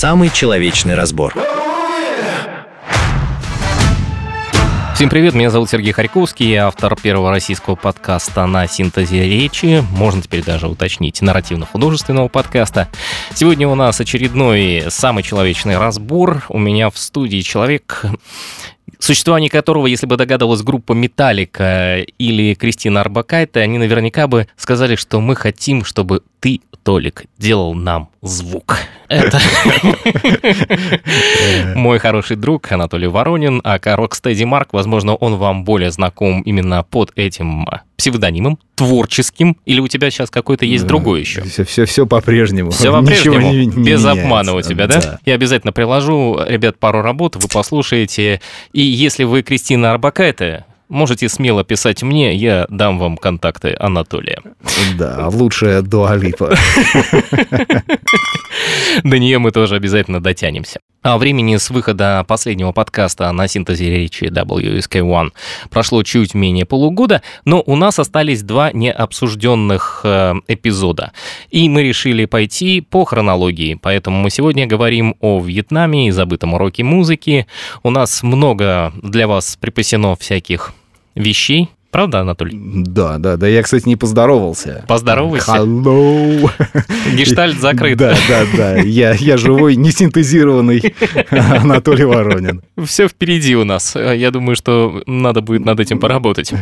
Самый человечный разбор. Всем привет, меня зовут Сергей Харьковский, я автор первого российского подкаста на синтезе речи, можно теперь даже уточнить, нарративно-художественного подкаста. Сегодня у нас очередной самый человечный разбор. У меня в студии человек, существование которого, если бы догадывалась группа Металлика или Кристина Арбакайте, они наверняка бы сказали, что мы хотим, чтобы ты, Толик, делал нам звук. Это мой хороший друг Анатолий Воронин, а Рокстеди Марк, возможно, он вам более знаком именно под этим псевдонимом, творческим, или у тебя сейчас какой-то есть другой еще? Все, все, все по-прежнему. Все по-прежнему, не, не без обмана у тебя, да? да? Я обязательно приложу, ребят, пару работ, вы послушаете. И если вы Кристина Арбакайте, Можете смело писать мне, я дам вам контакты Анатолия. Да, лучшая дуалипа. До нее мы тоже обязательно дотянемся. А времени с выхода последнего подкаста на синтезе речи WSK1 прошло чуть менее полугода, но у нас остались два необсужденных э, эпизода. И мы решили пойти по хронологии, поэтому мы сегодня говорим о Вьетнаме и забытом уроке музыки. У нас много для вас припасено всяких вещей, Правда, Анатолий? Да, да, да. Я, кстати, не поздоровался. Поздоровайся. Hello. Гештальт закрыт. Да, да, да. Я, я живой, не синтезированный Анатолий Воронин. Все впереди у нас. Я думаю, что надо будет над этим поработать.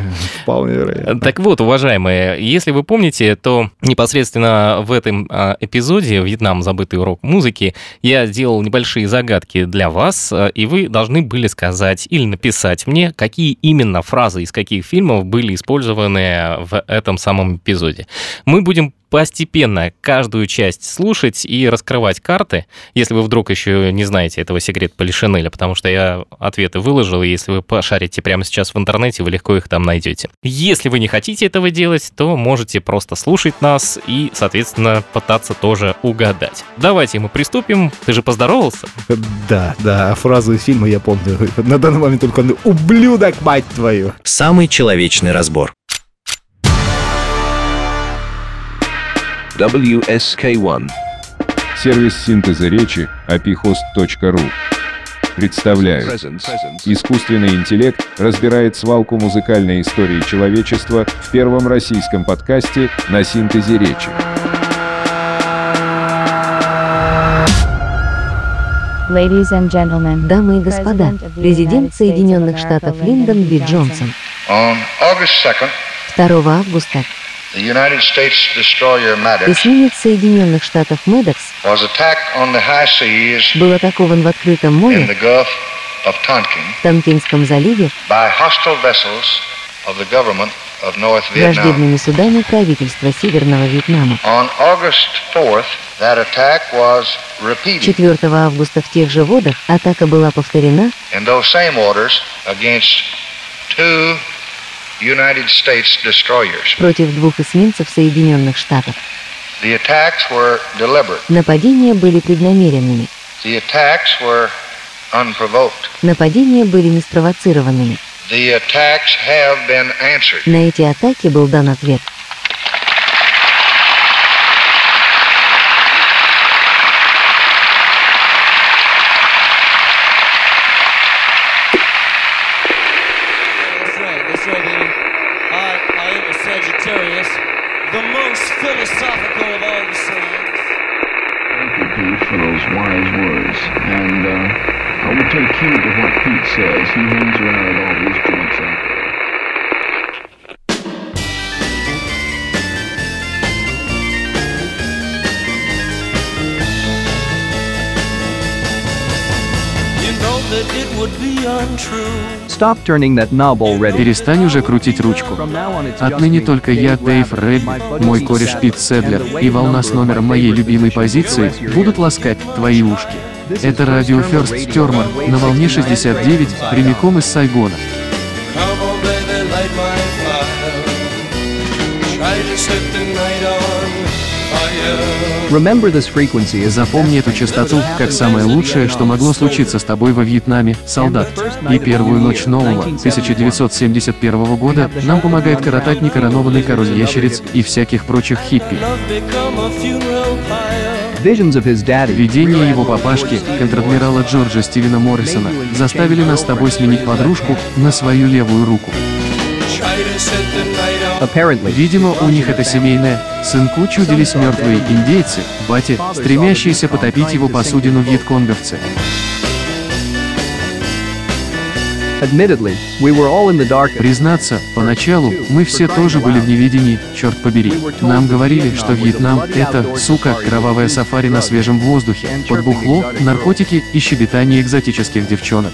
Вполне вероятно. Так вот, уважаемые, если вы помните, то непосредственно в этом а, эпизоде «Вьетнам. Забытый урок музыки» я сделал небольшие загадки для вас, и вы должны были сказать или написать мне, какие именно фразы из каких фильмов были использованы в этом самом эпизоде. Мы будем постепенно каждую часть слушать и раскрывать карты, если вы вдруг еще не знаете этого секрета Полишинеля, потому что я ответы выложил, и если вы пошарите прямо сейчас в интернете, вы легко их там найдете. Если вы не хотите этого делать, то можете просто слушать нас и, соответственно, пытаться тоже угадать. Давайте мы приступим. Ты же поздоровался? Да, да, фразу из фильма я помню. На данный момент только «Ублюдок, мать твою!» Самый человечный разбор. WSK1. Сервис синтеза речи apihost.ru представляют. Искусственный интеллект разбирает свалку музыкальной истории человечества в первом российском подкасте на синтезе речи. Ladies and gentlemen, дамы и господа, президент Соединенных Штатов Линдон Би Джонсон 2 августа Эсминец Соединенных Штатов Медекс был атакован в открытом море в Тонкинском заливе враждебными судами правительства Северного Вьетнама. 4 августа в тех же водах атака была повторена. Против двух эсминцев Соединенных Штатов. The attacks were deliberate. Нападения были преднамеренными. The attacks were unprovoked. Нападения были неспровоцированными. The attacks have been answered. На эти атаки был дан ответ. says. He hangs around at all these joints out there. Перестань уже крутить ручку. Отныне только я, Дэйв Рэбби, мой кореш Пит Седлер и волна с номером моей любимой позиции будут ласкать твои ушки. Это радио First Termer на волне 69, прямиком из Сайгона. Запомни эту частоту, как самое лучшее, что могло случиться с тобой во Вьетнаме, солдат. И первую ночь нового, 1971 года, нам помогает коротать некоронованный король ящериц и всяких прочих хиппи. Видение его папашки, контр-адмирала Джорджа Стивена Моррисона, заставили нас с тобой сменить подружку на свою левую руку. Видимо, у них это семейное. Сынку чудились мертвые индейцы, бате, стремящиеся потопить его посудину вьетконговцы. Признаться, поначалу мы все тоже были в невидении, черт побери. Нам говорили, что Вьетнам — это, сука, кровавое сафари на свежем воздухе, под бухло, наркотики и щебетание экзотических девчонок.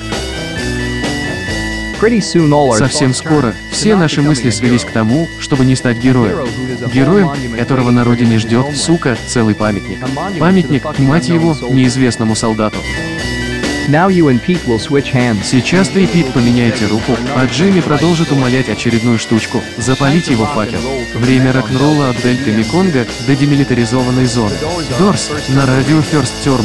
Совсем скоро все наши мысли свелись к тому, чтобы не стать героем. Героем, которого на родине ждет, сука, целый памятник. Памятник, мать его, неизвестному солдату. Сейчас ты и Пит поменяете руку, а Джимми продолжит умолять очередную штучку – запалить его факел. Время рок-н-ролла от дельты Меконга до демилитаризованной зоны. Дорс на радио First Term.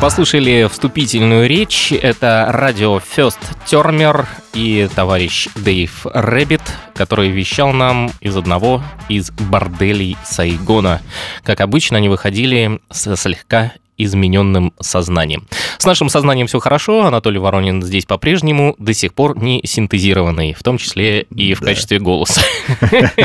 Послушали вступительную речь. Это радио First Termer и товарищ Дэйв Рэббит, который вещал нам из одного из борделей Сайгона. Как обычно, они выходили со слегка измененным сознанием. С нашим сознанием все хорошо, Анатолий Воронин здесь по-прежнему до сих пор не синтезированный, в том числе и в да. качестве голоса.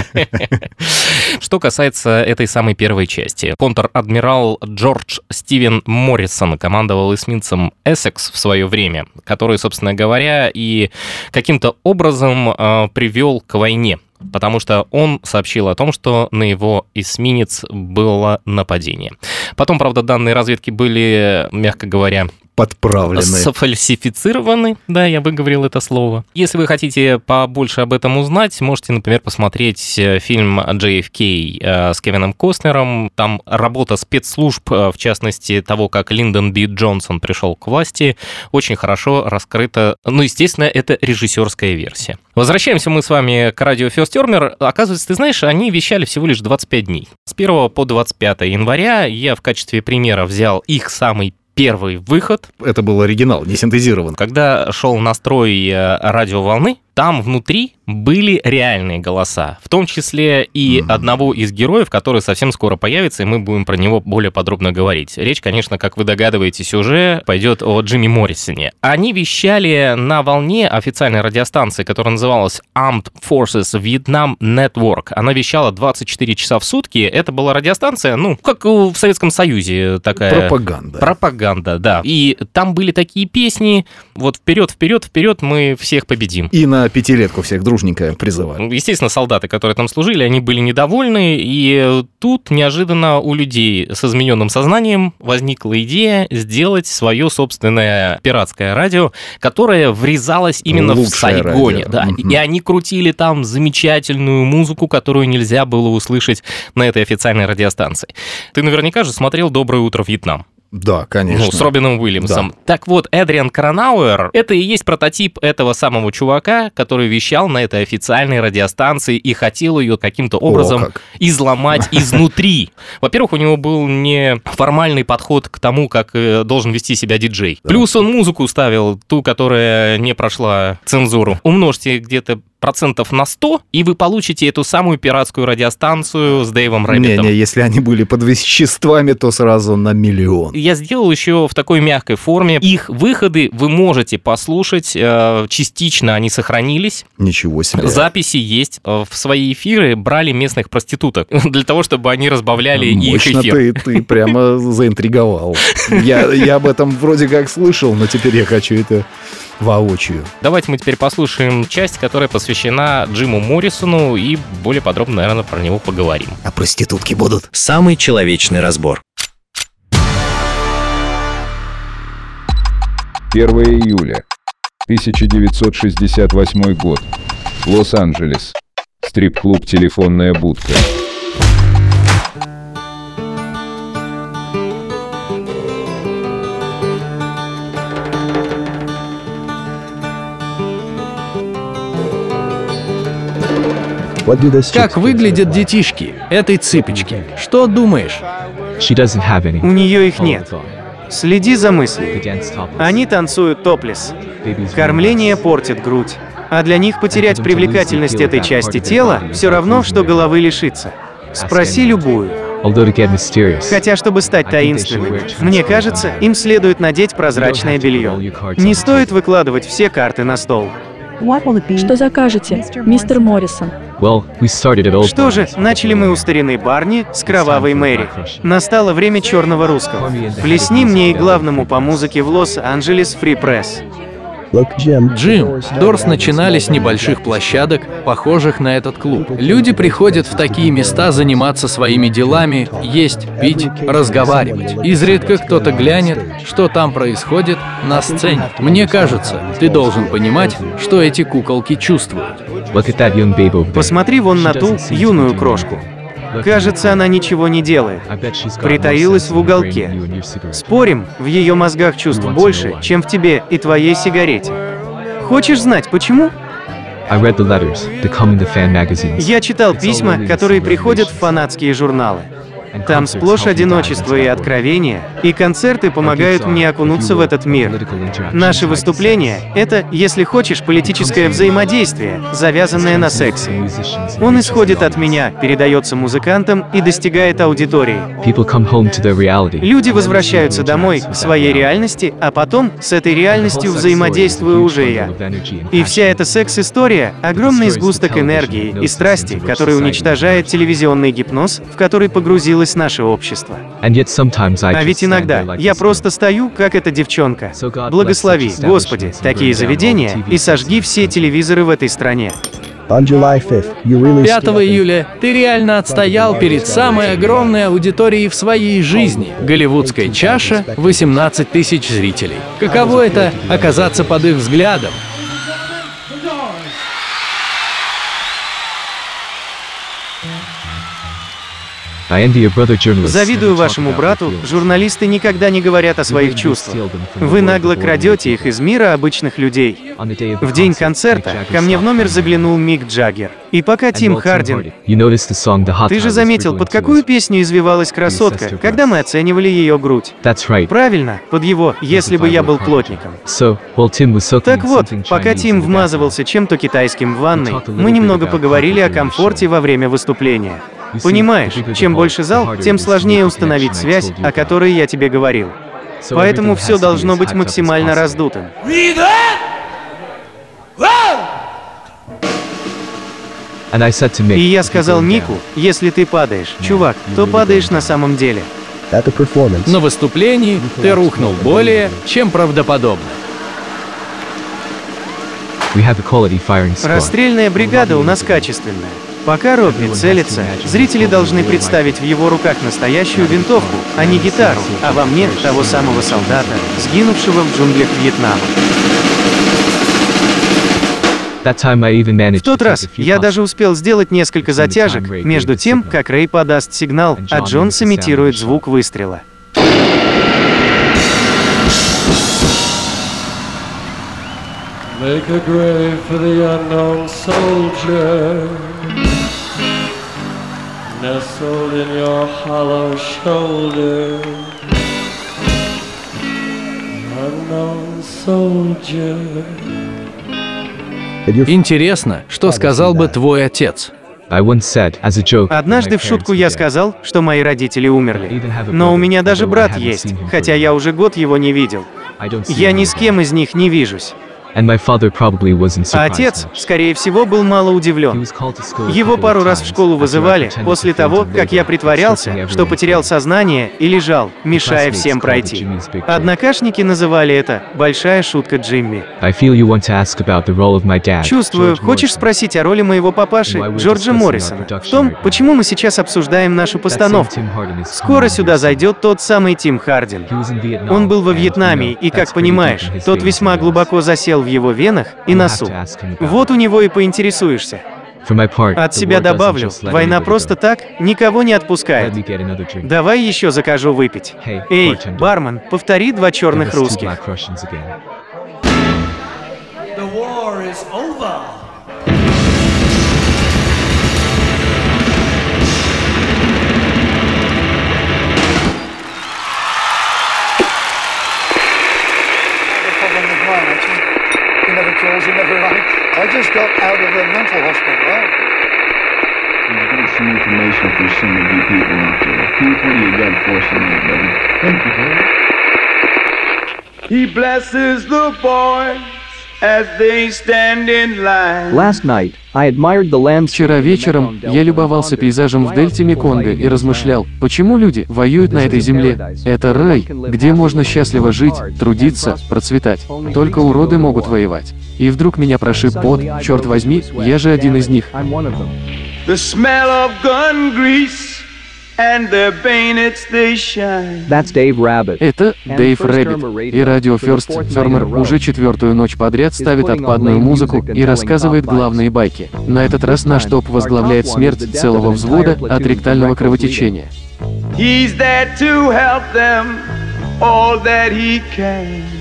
Что касается этой самой первой части. Контр-адмирал Джордж Стивен Моррисон командовал эсминцем Эссекс в свое время, который, собственно говоря, и каким-то образом э, привел к войне потому что он сообщил о том, что на его эсминец было нападение. Потом, правда, данные разведки были, мягко говоря, подправлены. Сфальсифицированы, да, я выговорил это слово. Если вы хотите побольше об этом узнать, можете, например, посмотреть э, фильм JFK э, с Кевином Костнером. Там работа спецслужб, э, в частности, того, как Линдон Би Джонсон пришел к власти, очень хорошо раскрыта. Ну, естественно, это режиссерская версия. Возвращаемся мы с вами к радио Фестермер. Оказывается, ты знаешь, они вещали всего лишь 25 дней. С 1 по 25 января я в качестве примера взял их самый первый выход. Это был оригинал, не синтезирован. Когда шел настрой э, радиоволны, там внутри были реальные голоса, в том числе и mm-hmm. одного из героев, который совсем скоро появится, и мы будем про него более подробно говорить. Речь, конечно, как вы догадываетесь уже, пойдет о Джимми Моррисоне. Они вещали на волне официальной радиостанции, которая называлась Armed Forces Vietnam Network. Она вещала 24 часа в сутки. Это была радиостанция, ну, как в Советском Союзе такая... Пропаганда. Пропаганда, да. И там были такие песни, вот вперед, вперед, вперед, мы всех победим. И на пятилетку всех дружненько призывали. Естественно, солдаты, которые там служили, они были недовольны, и тут неожиданно у людей с измененным сознанием возникла идея сделать свое собственное пиратское радио, которое врезалось именно Лучшее в Сайгоне. Радио. Да. Mm-hmm. И они крутили там замечательную музыку, которую нельзя было услышать на этой официальной радиостанции. Ты наверняка же смотрел «Доброе утро, Вьетнам». Да, конечно. Ну, с Робином Уильямсом. Да. Так вот, Эдриан Кронауэр — это и есть прототип этого самого чувака, который вещал на этой официальной радиостанции и хотел ее каким-то образом О, как. изломать изнутри. Во-первых, у него был не формальный подход к тому, как э, должен вести себя диджей. Плюс он музыку ставил, ту, которая не прошла цензуру. Умножьте где-то процентов на 100, и вы получите эту самую пиратскую радиостанцию с Дэйвом Рэббитом. Не-не, если они были под веществами, то сразу на миллион. Я сделал еще в такой мягкой форме. Их выходы вы можете послушать, э, частично они сохранились. Ничего себе. Записи есть. Э, в свои эфиры брали местных проституток для того, чтобы они разбавляли Мощно их эфир. ты, ты прямо заинтриговал. Я, я об этом вроде как слышал, но теперь я хочу это воочию. Давайте мы теперь послушаем часть, которая посвящена Джиму Моррисону и более подробно, наверное, про него поговорим. А проститутки будут? Самый человечный разбор. 1 июля 1968 год. Лос-Анджелес. Стрип-клуб «Телефонная будка». Как выглядят детишки этой цыпочки? Что думаешь? У нее их нет. Следи за мыслью. Они танцуют топлес. Кормление портит грудь. А для них потерять привлекательность этой части тела все равно, что головы лишиться. Спроси любую. Хотя, чтобы стать таинственным, мне кажется, им следует надеть прозрачное белье. Не стоит выкладывать все карты на стол. Что закажете, мистер Моррисон? Что же, начали мы у старины Барни с кровавой Мэри. Настало время черного русского. Плесни мне и главному по музыке в Лос-Анджелес Фри Пресс. Джим, Дорс начинали с небольших площадок, похожих на этот клуб. Люди приходят в такие места заниматься своими делами, есть, пить, разговаривать. Изредка кто-то глянет, что там происходит на сцене. Мне кажется, ты должен понимать, что эти куколки чувствуют. Посмотри вон на ту юную крошку. Кажется, она ничего не делает. Притаилась в уголке. Спорим, в ее мозгах чувств больше, чем в тебе и твоей сигарете. Хочешь знать, почему? Я читал письма, которые приходят в фанатские журналы. Там сплошь одиночество и откровение, и концерты помогают мне окунуться в этот мир. Наши выступления — это, если хочешь, политическое взаимодействие, завязанное на сексе. Он исходит от меня, передается музыкантам и достигает аудитории. Люди возвращаются домой, к своей реальности, а потом с этой реальностью взаимодействую уже я. И вся эта секс-история — огромный сгусток энергии и страсти, который уничтожает телевизионный гипноз, в который погрузил изменилось наше общество. А ведь иногда я просто стою, как эта девчонка. Благослови, Господи, такие заведения и сожги все телевизоры в этой стране. 5 июля ты реально отстоял перед самой огромной аудиторией в своей жизни. Голливудская чаша, 18 тысяч зрителей. Каково это — оказаться под их взглядом? Завидую вашему брату, журналисты никогда не говорят о своих чувствах. Вы нагло крадете их из мира обычных людей. В день концерта ко мне в номер заглянул Мик Джаггер. И пока Тим Хардин... Ты же заметил, под какую песню извивалась красотка, когда мы оценивали ее грудь? Правильно, под его «Если бы я был плотником». Так вот, пока Тим вмазывался чем-то китайским в ванной, мы немного поговорили о комфорте во время выступления. Понимаешь, чем больше зал, тем сложнее установить связь, о которой я тебе говорил. Поэтому все должно быть максимально раздутым. И я сказал Мику, если ты падаешь, чувак, то падаешь на самом деле. На выступлении ты рухнул более, чем правдоподобно. Расстрельная бригада у нас качественная. Пока Робби целится, зрители должны представить в его руках настоящую винтовку, а не гитару, а во мне того самого солдата, сгинувшего в джунглях Вьетнама. В тот раз я даже успел сделать несколько затяжек между тем, как Рэй подаст сигнал, а Джон сымитирует звук выстрела. Make a grave for the unknown soldier nestled in your hollow shoulder. Unknown soldier. Интересно, что сказал бы твой отец? Однажды в шутку я сказал, что мои родители умерли. Но у меня даже брат есть, хотя я уже год его не видел. Я ни с кем из них не вижусь. А отец, скорее всего, был мало удивлен. Его пару раз в школу вызывали после того, как я притворялся, что потерял сознание и лежал, мешая всем пройти. Однокашники называли это «большая шутка Джимми». Чувствую, хочешь спросить о роли моего папаши, Джорджа Моррисона, в том, почему мы сейчас обсуждаем нашу постановку. Скоро сюда зайдет тот самый Тим Хардин. Он был во Вьетнаме, и, как понимаешь, тот весьма глубоко засел в его венах и носу. Вот у него и поинтересуешься. От себя добавлю, война просто так никого не отпускает. Давай еще закажу выпить. Эй, бармен, повтори два черных русских. Just got out of a mental hospital. We've got some information for some of you people out there. Keith, what do you got for us tonight, buddy? Thank you, Paul. He blesses the boys as they stand in line. Last night, I admired the landscape. Вчера вечером я любовался пейзажем в дельте Меконга и размышлял, почему люди воюют на этой земле. Это рай, где можно счастливо жить, трудиться, процветать. Только уроды могут воевать. И вдруг меня прошиб пот, черт возьми, я же один из них. The smell of gun grease Это Дэйв Рэббит. И радио First Termer уже четвертую ночь подряд ставит отпадную музыку и рассказывает главные байки. На этот раз наш топ возглавляет смерть целого взвода от ректального кровотечения. He's there to help them all that he can.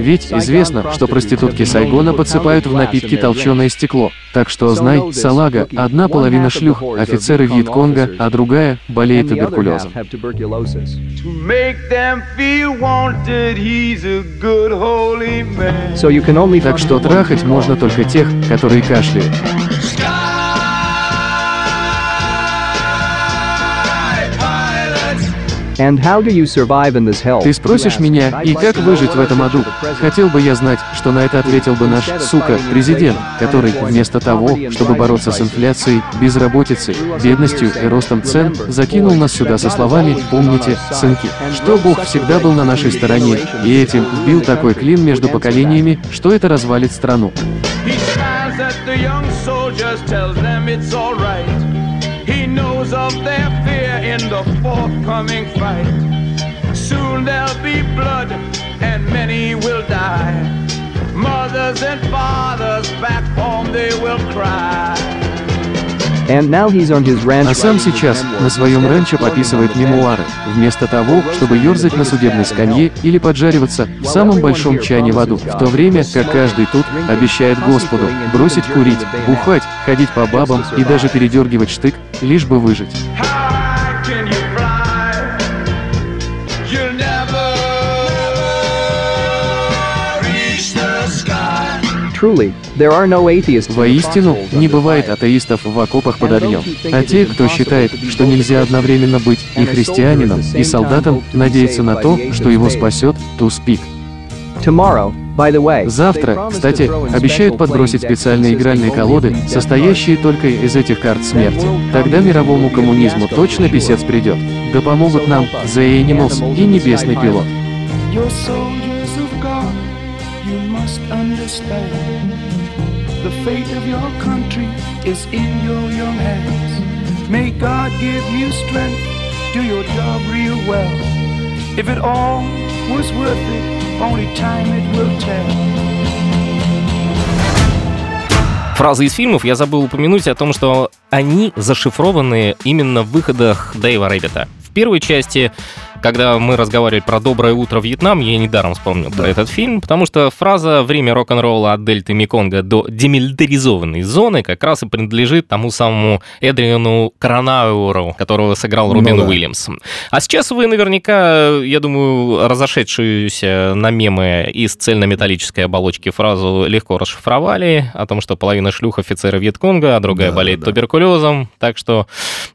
Ведь известно, что проститутки Сайгона подсыпают в напитки толченое стекло. Так что знай, салага, одна половина шлюх, офицеры Вьетконга, а другая болеет туберкулезом. Так что трахать можно только тех, которые кашляют. Ты спросишь меня, и как выжить в этом аду? Хотел бы я знать, что на это ответил бы наш, сука, президент, который вместо того, чтобы бороться с инфляцией, безработицей, бедностью и ростом цен, закинул нас сюда со словами «Помните, сынки, что Бог всегда был на нашей стороне, и этим вбил такой клин между поколениями, что это развалит страну». He knows of their fear in the forthcoming fight. Soon there'll be blood and many will die. Mothers and fathers back home they will cry. And now he's on his ranch. А сам сейчас на своем ранчо пописывает мемуары, вместо того, чтобы ерзать на судебной скамье или поджариваться в самом большом чане в аду, в то время как каждый тут обещает Господу бросить курить, бухать, ходить по бабам и даже передергивать штык, лишь бы выжить. Воистину, не бывает атеистов в окопах под огнем. А те, кто считает, что нельзя одновременно быть и христианином, и солдатом, надеются на то, что его спасет way, Завтра, кстати, обещают подбросить специальные игральные колоды, состоящие только из этих карт смерти. Тогда мировому коммунизму точно писец придет. Да помогут нам The Animals и Небесный пилот. You're soldiers of God, you understand. The fate of your country is in your young hands. May God give you strength, do your job real well. If it all was worth it, only time it will tell. Фразы из фильмов я забыл упомянуть о том, что они зашифрованы именно в выходах Дэйва Рэббита. В первой части когда мы разговаривали про «Доброе утро, Вьетнам», я недаром вспомнил про этот фильм, потому что фраза «Время рок-н-ролла от дельты Меконга до демилитаризованной зоны» как раз и принадлежит тому самому Эдриану Коронауэру, которого сыграл Робин Ну да. Уильямс. А сейчас вы наверняка, я думаю, разошедшуюся на мемы из цельнометаллической оболочки фразу легко расшифровали о том, что половина шлюх офицера Вьетконга, а другая болеет туберкулезом. Так что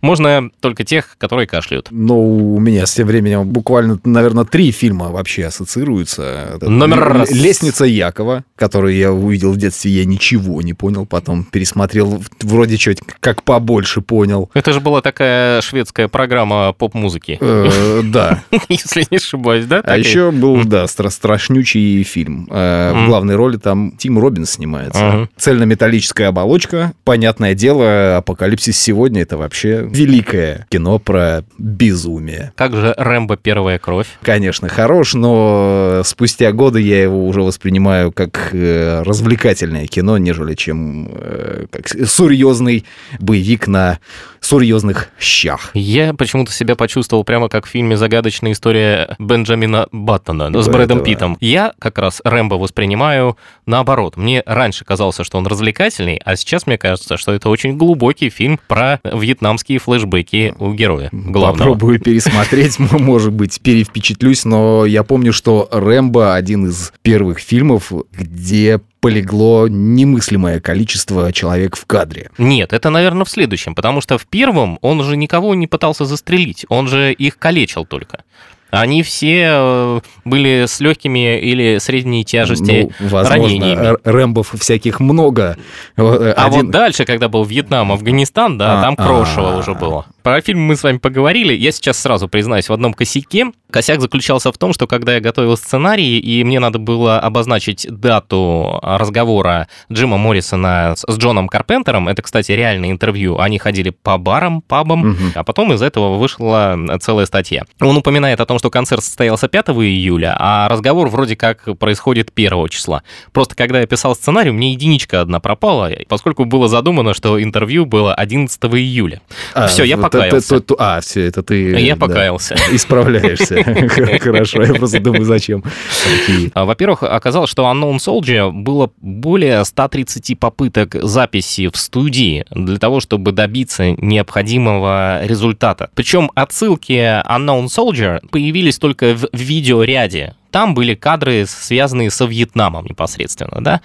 можно только тех, которые кашляют. Ну, у меня с тем временем буквально, наверное, три фильма вообще ассоциируются. Номер раз. «Лестница Якова», которую я увидел в детстве, я ничего не понял, потом пересмотрел, вроде чуть как побольше понял. Это же была такая шведская программа поп-музыки. Э, Да. Если не ошибаюсь, да? А еще был, да, стра- страшнючий фильм. Э, В главной роли там Тим Робинс снимается. Цельнометаллическая оболочка. Понятное дело, «Апокалипсис сегодня» — это вообще великое кино про безумие. Как же «Рэмбо. Первая кровь»? Конечно, хорош, но спустя годы я его уже воспринимаю как э, развлекательное кино, нежели чем э, как серьезный боевик на серьезных щах. Я почему-то себя почувствовал прямо как в фильме «Загадочная история Бенджамина Баттона» с До Брэдом этого. Питтом. Я как раз Рэмбо воспринимаю наоборот. Мне раньше казалось, что он развлекательный, а сейчас мне кажется, что это очень глубокий фильм про вьетнамские флешбеки у героя главного. Попробую пересмотреть, может быть, перевпечатлюсь, но я помню, что «Рэмбо» — один из первых фильмов, где полегло немыслимое количество человек в кадре. Нет, это, наверное, в следующем, потому что в первом он же никого не пытался застрелить, он же их калечил только. Они все э, были с легкими или средней тяжести Ну, возможно, ранениями. Рэмбов всяких много. Э, А один- вот дальше, когда был Вьетнам, Афганистан, да, А, там крошево а. уже было. Про фильм мы с вами поговорили. Я сейчас сразу признаюсь в одном косяке. Косяк заключался в том, что когда я готовил сценарий, и мне надо было обозначить дату разговора Джима Моррисона с Джоном Карпентером, это, кстати, реальное интервью, они ходили по барам, пабам, Мгм. а потом из этого вышла целая статья. Он упоминает о том, что концерт состоялся 5 июля, а разговор вроде как происходит 1 числа. Просто когда я писал сценарий, мне единичка одна пропала, поскольку было задумано, что интервью было 11 июля. А, все, я это- покаялся. это- А, все, это ты... Я да, покаялся. Исправляешься. Хорошо, я просто думаю, зачем. А, Во-первых, оказалось, что Unknown Soldier было более 130 попыток записи в студии для того, чтобы добиться необходимого результата. Причем отсылки Unknown Soldier появились только в видеоряде. Там были кадры, связанные со Вьетнамом непосредственно, да?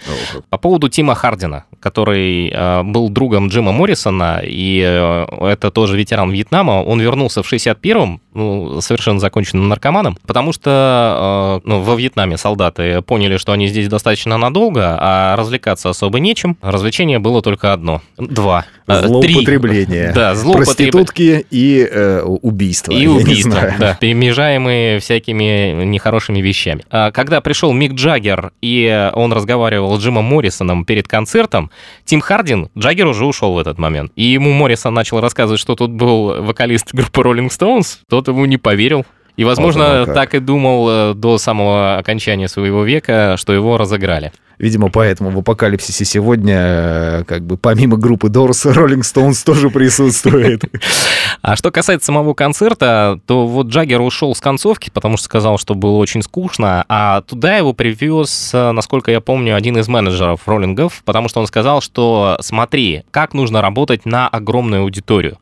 По поводу Тима Хардина, который э, был другом Джима Моррисона, и э, это тоже ветеран Вьетнама, он вернулся в 61-м, ну, совершенно законченным наркоманом, потому что э, ну, во Вьетнаме солдаты поняли, что они здесь достаточно надолго, а развлекаться особо нечем. Развлечение было только одно. Два. Э, три. Злоупотребление. Да, злоупотребление. Проститутки и э, убийства. И убийства, да, перемежаемые всякими нехорошими вещами. А, Когда пришел Мик Джаггер, и он разговаривал с Джимом Моррисоном перед концертом, Тим Хардин, Джаггер уже ушел в этот момент. И ему Моррисон начал рассказывать, что тут был вокалист группы Rolling Stones, тот ему не поверил. И, возможно, Вот так и думал э, до самого окончания своего века, что его разыграли. Видимо, поэтому в «Апокалипсисе» сегодня, э, как бы, помимо группы Doors, Rolling Stones тоже присутствует. А что касается самого концерта, то вот Джаггер ушел с концовки, потому что сказал, что было очень скучно, а туда его привез, э, насколько я помню, один из менеджеров роллингов, потому что он сказал, что смотри, как нужно работать на огромную аудиторию.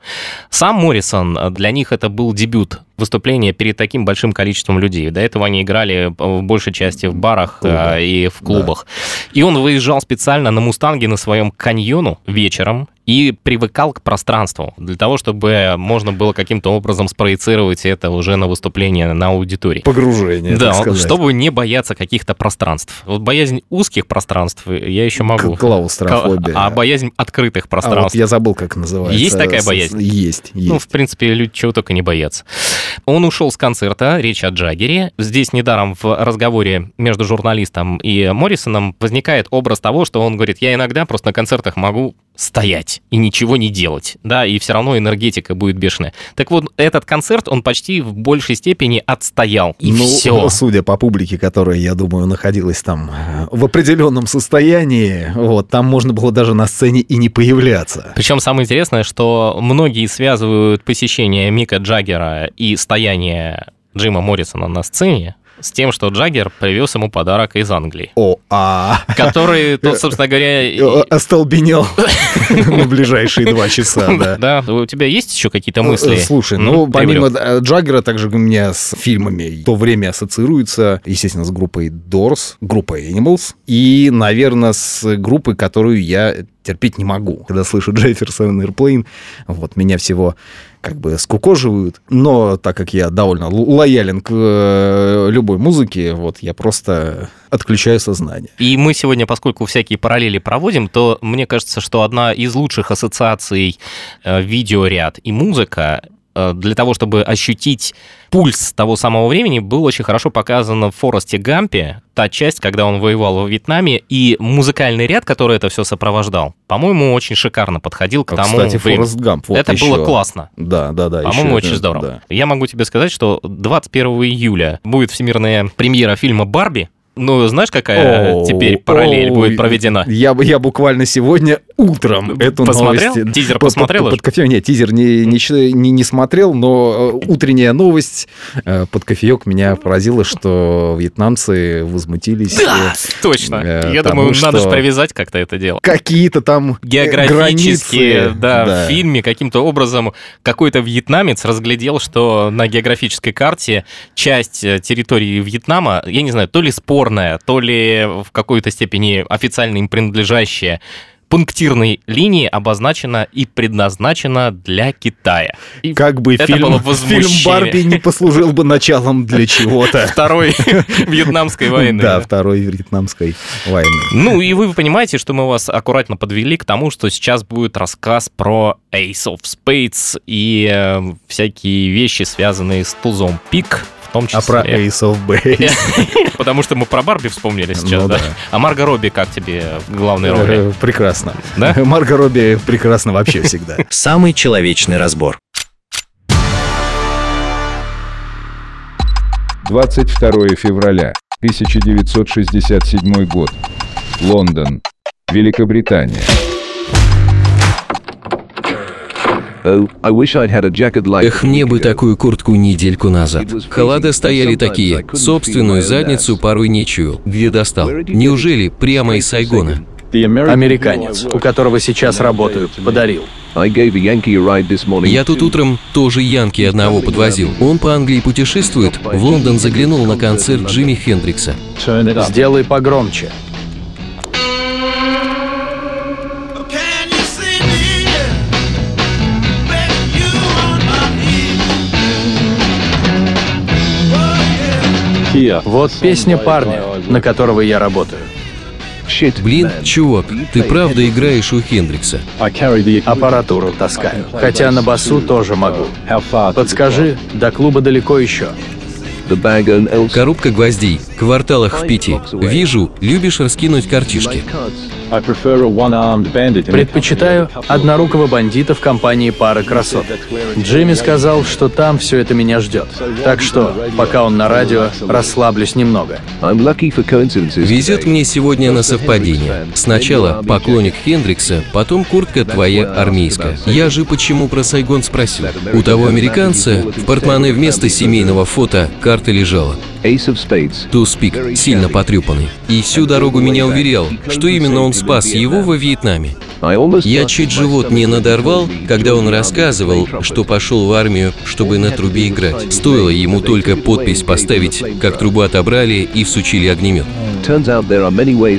Сам Моррисон, для них это был дебют выступления перед таким большим количеством людей. До этого они играли в большей части в барах э, и в клубах. И он выезжал специально на Мустанге на своем каньону вечером и привыкал к пространству для того, чтобы можно было каким-то образом спроецировать это уже на выступление на аудитории. Погружение, Да, так сказать. чтобы не бояться каких-то пространств. Вот боязнь узких пространств я еще могу. Клаустрофобия. А боязнь открытых А вот пространств. я забыл, как называется. Есть такая боязнь? Есть, есть. Ну, в принципе, люди чего только не боятся. Он ушел с концерта, речь о Джаггере. Здесь недаром в разговоре между журналистом и Моррисоном возникает образ того, что он говорит, я иногда просто на концертах могу стоять и ничего не делать, да, и все равно энергетика будет бешеная. Так вот, этот концерт, он почти в большей степени отстоял, и ну, все. судя по публике, которая, я думаю, находилась там э, в определенном состоянии, вот, там можно было даже на сцене и не появляться. Причем самое интересное, что многие связывают посещение Мика Джаггера и стояние Джима Моррисона на сцене с тем, что Джаггер привез ему подарок из Англии. О, а... Который тот, собственно говоря... и- Э, Остолбенел на ближайшие два часа, да. Да, у тебя есть еще какие-то мысли? Э, Слушай, М, ну, помимо э, Джаггера, также у меня с фильмами то время ассоциируется, естественно, с группой Doors, группой Animals, и, наверное, с группой, которую я терпеть не могу. Когда слышу Джефферсон Airplane, вот, меня всего как бы скукоживают, но так как я довольно лоялен к э, любой музыке, вот, я просто отключаю сознание. И мы сегодня, поскольку всякие параллели проводим, то мне кажется, что одна из лучших ассоциаций э, видеоряд и музыка для того, чтобы ощутить пульс того самого времени, был очень хорошо показано в Форесте Гампе, та часть, когда он воевал во Вьетнаме, и музыкальный ряд, который это все сопровождал, по-моему, очень шикарно подходил к А, тому Кстати, времени. Форест Гамп, вот это еще. было классно. Да, да, да. По-моему, очень это, здорово. да. Я могу тебе сказать, что 21 июля будет всемирная премьера фильма «Барби», Ну, знаешь, какая О, теперь параллель будет проведена? Я, я буквально сегодня утром эту Посмотрел? новость... Тизер Под- посмотрел под, уже? под кофе... Нет, тизер не, не, не, не смотрел, но э, утренняя новость э, под кофеек меня поразила, что вьетнамцы возмутились. Да, э, точно. э, Я тому, думаю, надо же что привязать как-то это дело. Какие-то там э, Географически, границы, да, в фильме каким-то образом какой-то вьетнамец разглядел, что на географической карте часть э, территории Вьетнама, я не знаю, то ли спорная, то ли в какой-то степени официально им принадлежащая, пунктирной линии обозначена и предназначена для Китая. И Как бы фильм, фильм. Барби не послужил бы началом для чего-то. Второй вьетнамской войны. Да, второй вьетнамской войны. Ну, и вы понимаете, что мы вас аккуратно подвели к тому, что сейчас будет рассказ про Ace of Spades и э, всякие вещи, связанные с тузом пик, том числе. А про Ace of Base? Потому что мы про Барби вспомнили сейчас, Ну да? А Марго Робби как тебе в главной роли? Э, Прекрасно. Да? Марго Робби прекрасно вообще всегда. Самый человечный разбор. 22 февраля 1967 год. Лондон. Великобритания. Эх, мне бы такую куртку недельку назад. Холода стояли такие, собственную задницу порой не чуял. Где достал? Неужели прямо из Сайгона? Американец, у которого сейчас работаю, подарил. Я тут утром тоже Янки одного подвозил. Он по Англии путешествует, в Лондон заглянул на концерт Джимми Хендрикса. Сделай погромче. Вот песня парня, на которого я работаю. Блин, чувак, ты правда играешь у Хендрикса? Аппаратуру таскаю. Хотя на басу тоже могу. Подскажи, до клуба далеко еще. Коробка гвоздей, кварталах в пяти. Вижу, любишь раскинуть картишки. Предпочитаю однорукого бандита в компании пары красот. Джимми сказал, что там все это меня ждет. Так что, пока он на радио, расслаблюсь немного. Везет мне сегодня на совпадение. Сначала поклонник Хендрикса, потом куртка твоя армейская. Я же почему про Сайгон спросил. У того американца в портмоне вместо семейного фото карта лежала. Туспик, сильно потрепанный. И всю дорогу меня уверял, что именно он спас его во Вьетнаме. Я чуть живот не надорвал, когда он рассказывал, что пошел в армию, чтобы на трубе играть. Стоило ему только подпись поставить, как трубу отобрали и всучили огнемет.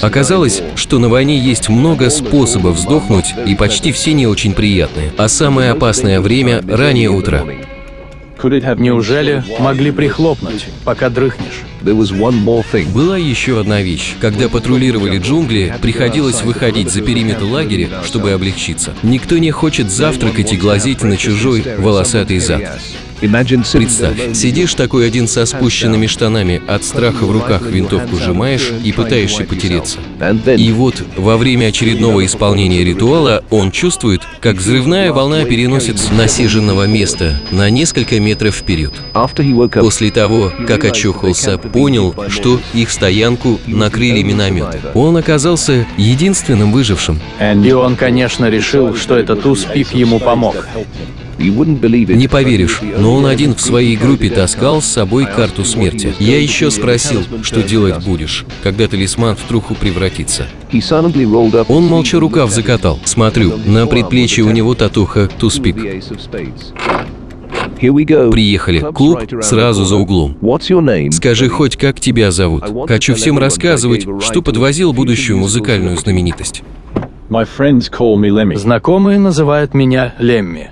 Оказалось, что на войне есть много способов сдохнуть, и почти все не очень приятные. А самое опасное время – раннее утро. Неужели могли прихлопнуть, пока дрыхнешь? Была еще одна вещь. Когда патрулировали джунгли, приходилось выходить за периметр лагеря, чтобы облегчиться. Никто не хочет завтракать и глазеть на чужой волосатый зад. Представь, сидишь такой один со спущенными штанами, от страха в руках винтовку сжимаешь и пытаешься потереться. И вот во время очередного исполнения ритуала он чувствует, как взрывная волна переносит с насиженного места на несколько метров вперед. После того, как очухался, понял, что их стоянку накрыли минометы. Он оказался единственным выжившим. И он, конечно, решил, что этот успех ему помог. Не поверишь, но он один в своей группе таскал с собой карту смерти. Я еще спросил, что делать будешь, когда талисман в труху превратится. Он молча рукав закатал. Смотрю, на предплечье у него татуха «Туспик». Приехали. Клуб сразу за углом. Скажи хоть, как тебя зовут. Хочу всем рассказывать, что подвозил будущую музыкальную знаменитость. Знакомые называют меня Лемми.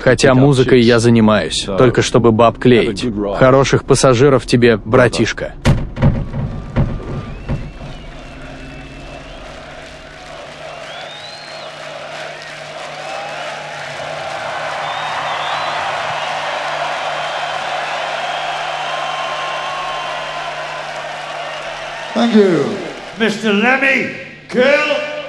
Хотя музыкой я занимаюсь, только чтобы баб клеить. Хороших пассажиров тебе, братишка. Thank you, Mr. Lemmy Kill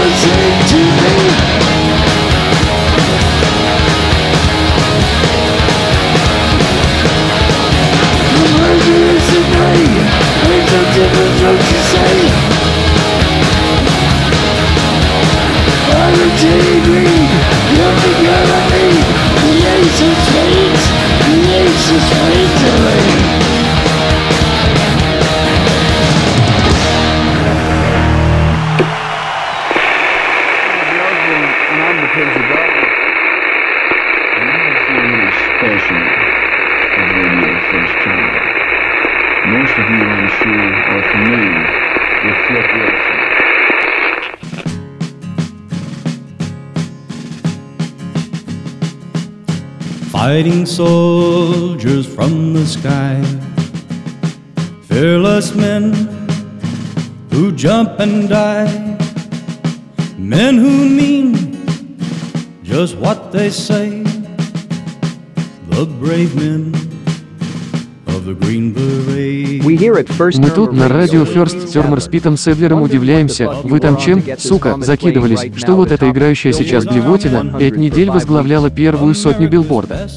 everything to me. Sky, fearless men who jump and die, men who mean just what they say, the brave men of the Green Beret. Мы тут на радио First Термер с Питом Седлером удивляемся, вы там чем, сука, закидывались, что вот эта играющая сейчас блевотина? Пять недель возглавляла первую сотню билборда.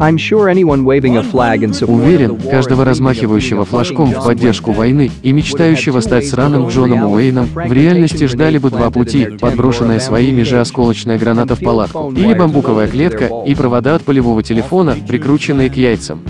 I'm sure anyone waving a flag in support Уверен, каждого размахивающего флажком в поддержку войны и мечтающего стать сраным Джоном Уэйном в реальности ждали бы два пути, подброшенная своими же осколочная граната в палатку, или бамбуковая клетка и провода от полевого телефона, прикрученные к яйцам.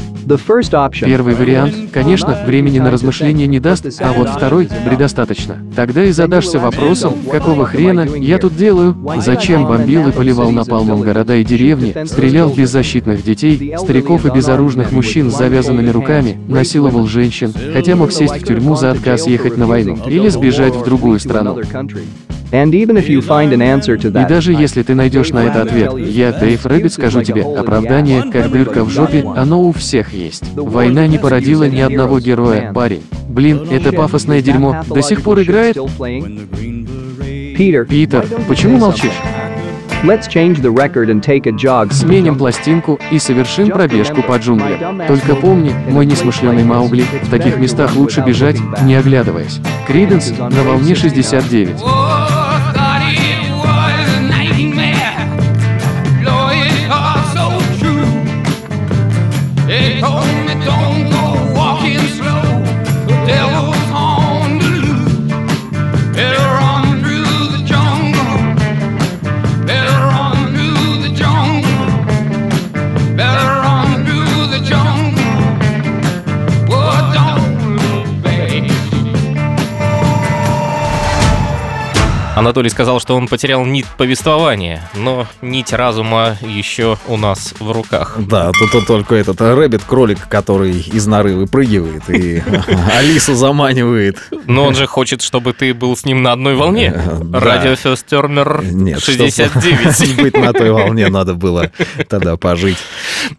Первый вариант, конечно, времени на размышления не даст, а вот второй – предостаточно. Тогда и задашься вопросом, какого хрена я тут делаю, зачем бомбил и поливал напалмом города и деревни, стрелял беззащитных детей, стариков и безоружных мужчин с завязанными руками, насиловал женщин, хотя мог сесть в тюрьму за отказ ехать на войну или сбежать в другую страну. And even if you find an answer to И даже если ты найдешь на это ответ, я, Дэйв Рэббит, скажу тебе, оправдание, как дырка в жопе, оно у всех есть. Война не породила ни одного героя, парень. Блин, это пафосное дерьмо до сих пор играет? Peter, Питер, почему молчишь? Сменим пластинку и совершим пробежку по джунглям. Только помни, мой несмышленый Маугли, в таких местах лучше бежать, не оглядываясь. Криденс на волне 69. Анатолий сказал, что он потерял нить повествования, но нить разума еще у нас в руках. Да, тут, только этот рэббит, кролик, который из норы выпрыгивает и Алису заманивает. Но он же хочет, чтобы ты был с ним на одной волне. Да. Радио Фестермер Нет, 69. чтобы быть на той волне надо было тогда пожить.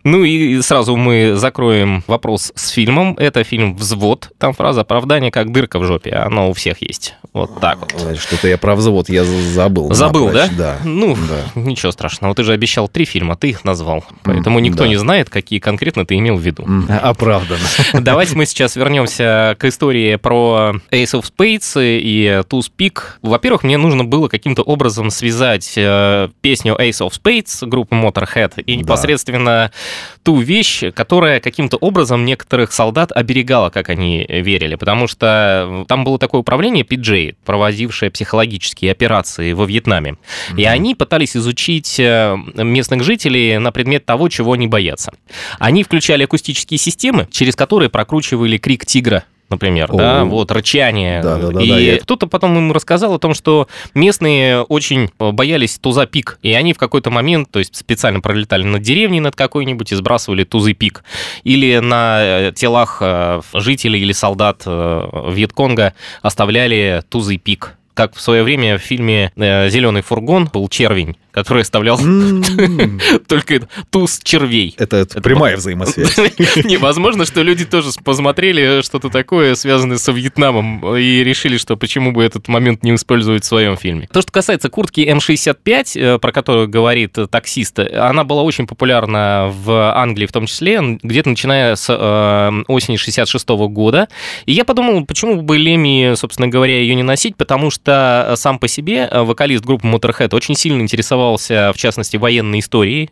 Ну и сразу мы закроем вопрос с фильмом. Это фильм «Взвод». Там фраза «оправдание как дырка в жопе». Оно у всех есть. Вот так вот. Что-то я про взвод я забыл. Забыл, да? напрочь, Да. Ну, Да. ничего страшного. Ты же обещал три фильма, ты их назвал. Поэтому никто да. не знает, какие конкретно ты имел в виду. Оправданно. Давайте мы сейчас вернемся к истории про Ace of Spades и Туз Peak. Во-первых, мне нужно было каким-то образом связать э, песню Ace of Spades группы Motorhead и непосредственно ту вещь, которая каким-то образом некоторых солдат оберегала, как они верили. Потому что там было такое управление PJ, проводившее психологические операции во Вьетнаме. И они пытались изучить э, местных жителей на предмет того, чего они боятся. Они включали акустические системы, через которые прокручивали крик тигра например, да, О. вот рычание. Да-да-да-да, и я- кто-то потом ему рассказал о том, что местные очень э, боялись туза пик, и они в какой-то момент, то есть специально пролетали над деревней над какой-нибудь и сбрасывали тузы пик. Или на э, телах жителей или солдат Вьетконга оставляли тузы пик. Как в свое время в фильме «Зеленый фургон» был червень, который оставлял только туз червей. Это прямая взаимосвязь. Невозможно, что люди тоже посмотрели что-то такое, связанное со Вьетнамом, и решили, что почему бы этот момент не использовать в своем фильме. То, что касается куртки М65, э, про которую говорит э, таксист, она была очень популярна в Англии в том числе, где-то начиная с э, осени 66 года. И я подумал, почему бы Леми, собственно говоря, ее не носить, потому что э, сам по себе э, вокалист группы Motorhead очень сильно интересовался, в частности, военной историей.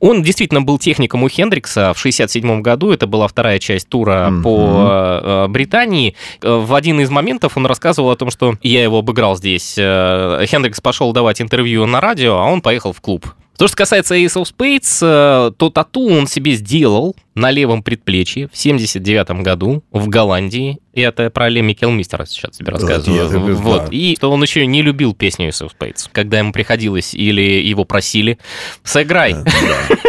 Он действительно был техником у Хендрикса в 67 году, это была вторая часть тура по э, Британии. Э, В один из моментов он рассказывал о том, что я его обыграл здесь. Э, Хендрикс пошел давать интервью на радио, а он поехал в клуб. То, что касается Ace of Spades, то тату он себе сделал на левом предплечье в 79 году в Голландии. И это про Лемми Келмистера сейчас тебе рассказываю. я- вот. да. И что он еще не любил песню Ace of Spades. Когда ему приходилось или его просили, сыграй.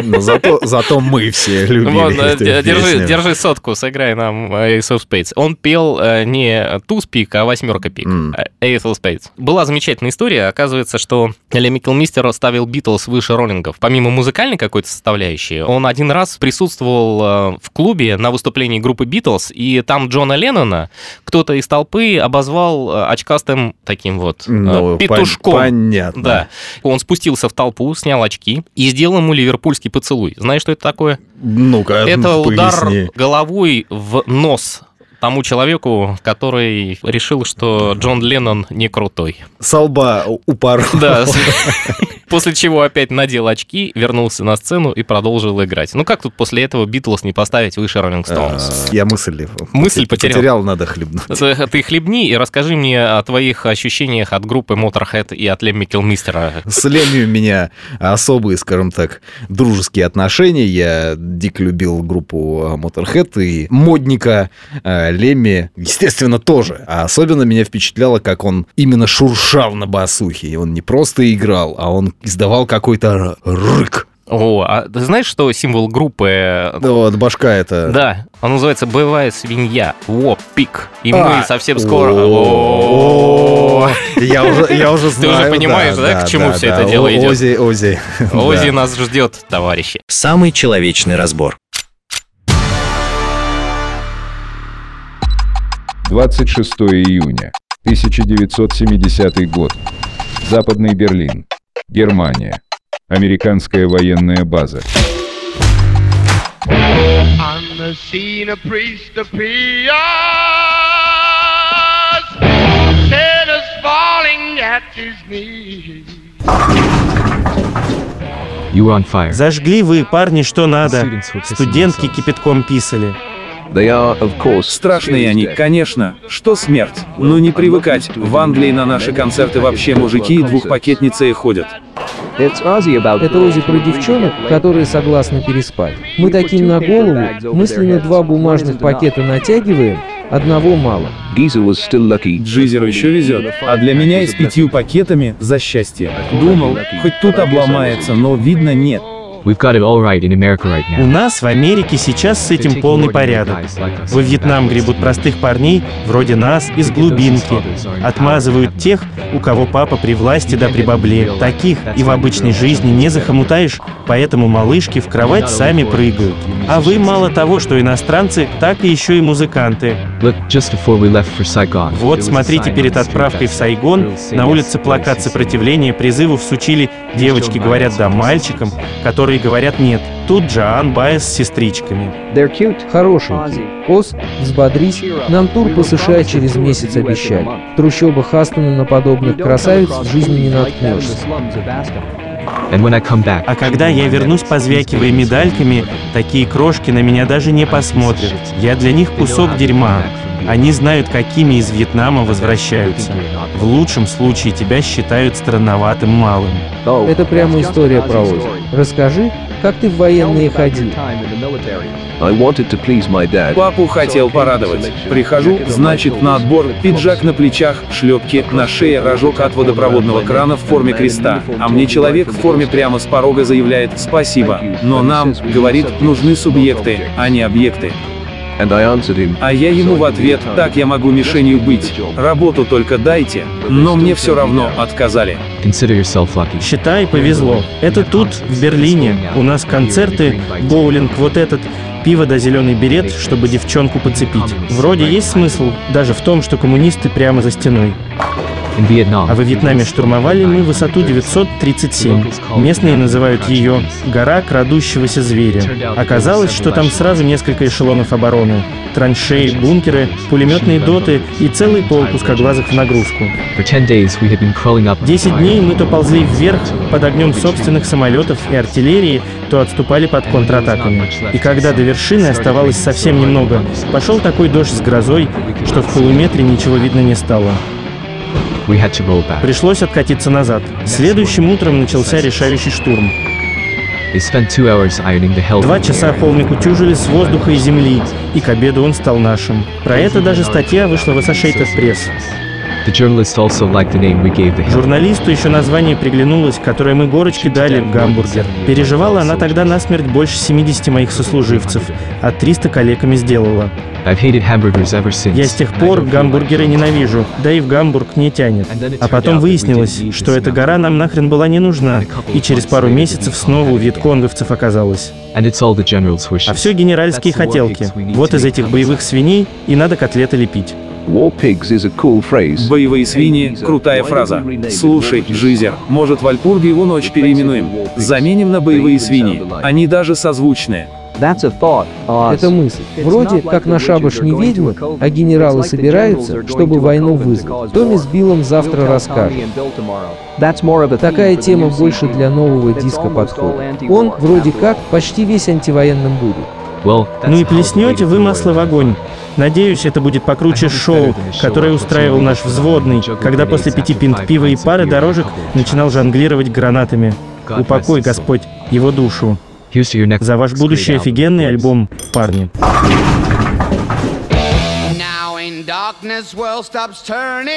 Но зато, зато мы все любили Вот, э, эту д- держи, песню. держи сотку, сыграй нам э, Ace of Spades. Он пел э, не туз пик, а восьмерка пик. э, Ace of Spades. Была замечательная история. Оказывается, что Лемми Килмистер ставил Битлз выше роллингов. Помимо музыкальной какой-то составляющей, он один раз присутствовал в клубе на выступлении группы Битлз, и там Джона Леннона кто-то из толпы обозвал э, очкастым таким вот э, Ну, пон- петушком. понятно. Да. Он спустился в толпу, снял очки и сделал ему ливерпульский поцелуй. Знаешь, что это такое? Ну-ка, Это удар поясни. головой в нос тому человеку, который решил, что Джон Леннон не крутой. Со лба упорол. Да. После чего опять надел очки, вернулся на сцену и продолжил играть. Ну как тут после этого Битлз не поставить выше Роллинг Стоунс? Я мысль Мысль потерял. Потерял, надо хлебнуть. Ты хлебни и расскажи мне о твоих ощущениях от группы Motorhead и от Лемми Килмистера. С Лемми у меня особые, скажем так, дружеские отношения. Я дико любил группу э, Motorhead и модника э, Лемми, естественно, тоже. А особенно меня впечатляло, как он именно шуршал на басухе. И он не просто играл, а он издавал какой-то рык. О, а ты знаешь, что символ группы... Да, вот башка это... Да, он называется «Боевая свинья», «Вопик». И А, мы совсем скоро... о, О. Я уже, я уже Ты знаю. уже понимаешь, да, к чему да, все да. это дело идет? Ози, Ози. Ози Да. нас ждет, товарищи. Самый человечный разбор. 26 июня 1970 год. Западный Берлин. Германия. Американская военная база. On the scene, a priest appears. Sinners falling at his knees. Зажгли вы, парни, что надо. Студентки кипятком писали. Страшные они, конечно. Что смерть? Ну не привыкать. В Англии на наши концерты вообще мужики и двухпакетницы ходят. Это Ози про девчонок, которые согласны переспать. Мы таким на голову, мысленно два бумажных пакета натягиваем, одного мало. Джизеру еще везет. А для меня и с пятью пакетами за счастье. Думал, хоть тут обломается, но видно нет. У нас в Америке сейчас с этим полный порядок. Во Вьетнам гребут простых парней, вроде нас, из глубинки. Отмазывают тех, у кого папа при власти да при бабле. Таких и в обычной жизни не захомутаешь, поэтому малышки в кровать сами прыгают. А вы мало того, что иностранцы, так и еще и музыканты. Вот смотрите, перед отправкой в Сайгон на улице плакат сопротивления призыву всучили «Девочки говорят да мальчикам», которые говорят «нет». Тут Джоан Байес с сестричками. Хорошенький. Оз, взбодрись, нам тур по США через месяц обещали. В трущобах Астона на подобных красавиц в жизни не наткнешься. А когда я вернусь, позвякивая медальками, такие крошки на меня даже не посмотрят. Я для них кусок дерьма. Они знают, какими из Вьетнама возвращаются. В лучшем случае тебя считают странноватым малым. Это прямо история про Ози. Расскажи, как ты в военные ходил. Папу хотел порадовать. Прихожу, значит, на отбор, пиджак на плечах, шлепки, на шее рожок от водопроводного крана в форме креста. А мне человек в форме прямо с порога заявляет «спасибо». Но нам, говорит, нужны субъекты, а не объекты. А я ему в ответ, так я могу мишенью быть. Работу только дайте. Но мне все равно отказали. Считай, повезло. Это тут, в Берлине. У нас концерты, боулинг, вот этот, пиво да зеленый берет, чтобы девчонку подцепить. Вроде есть смысл даже в том, что коммунисты прямо за стеной. А во Вьетнаме штурмовали мы высоту 937. Местные называют ее «гора крадущегося зверя». Оказалось, что там сразу несколько эшелонов обороны. Траншеи, бункеры, пулеметные доты и целый полк узкоглазых в нагрузку. Десять дней мы то ползли вверх под огнем собственных самолетов и артиллерии, то отступали под контратаками. И когда до вершины оставалось совсем немного, пошел такой дождь с грозой, что в полуметре ничего видно не стало. Пришлось откатиться назад. Следующим утром начался решающий штурм. Два часа холмик утюжили с воздуха и земли, и к обеду он стал нашим. Про это даже статья вышла в Associated Press. Журналисту еще название приглянулось, которое мы горочки дали гамбургер. Переживала она тогда насмерть больше 70 моих сослуживцев, а 300 коллегами сделала. Я с тех пор гамбургеры ненавижу, да и в Гамбург не тянет. А потом выяснилось, что эта гора нам нахрен была не нужна, и через пару месяцев снова у вьетконговцев оказалась. А все генеральские хотелки. Вот из этих боевых свиней и надо котлеты лепить. Боевые свиньи — крутая фраза. Слушай, Жизер, может, Вальпургу его ночь переименуем? Заменим на боевые свиньи. Они даже созвучные. Это мысль. Вроде как на шабаш не ведьмы, а генералы собираются, чтобы войну вызвать. Томми с Биллом завтра расскажет. Такая тема больше для нового диска подходит. Он вроде как почти весь антивоенным будет. Ну и плеснете вы масло в огонь. Надеюсь, это будет покруче шоу, которое устраивал наш взводный, когда после пяти пинт пива и пары дорожек начинал жонглировать гранатами. Упокой, Господь, его душу. За ваш будущий офигенный альбом, парни. darkness world stops turning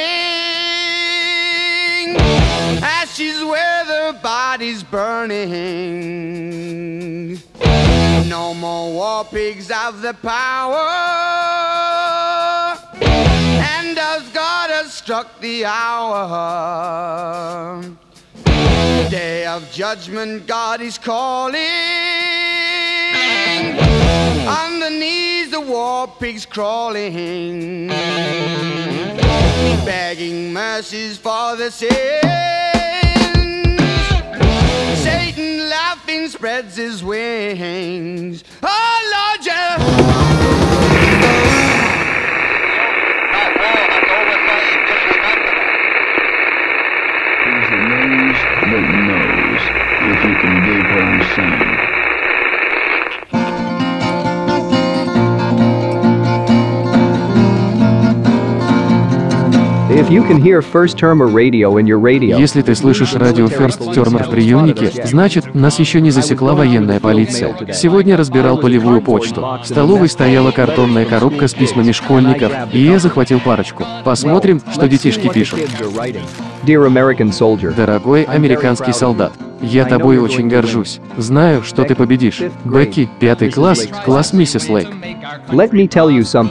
ashes where the body's burning no more war pigs have the power and as God has struck the hour day of judgment God is calling. On the knees the war pigs crawling, begging mercies for the sins. Satan laughing spreads his wings. Oh Lord, yeah. but knows if you can dig what I'm saying. Если ты слышишь радио First Termer в приемнике, значит, нас еще не засекла военная полиция. Сегодня разбирал полевую почту. В столовой стояла картонная коробка с письмами школьников, и я захватил парочку. Посмотрим, что детишки пишут. Дорогой американский солдат, я тобой очень горжусь. Знаю, что ты победишь. Бекки, пятый класс, класс миссис Лейк.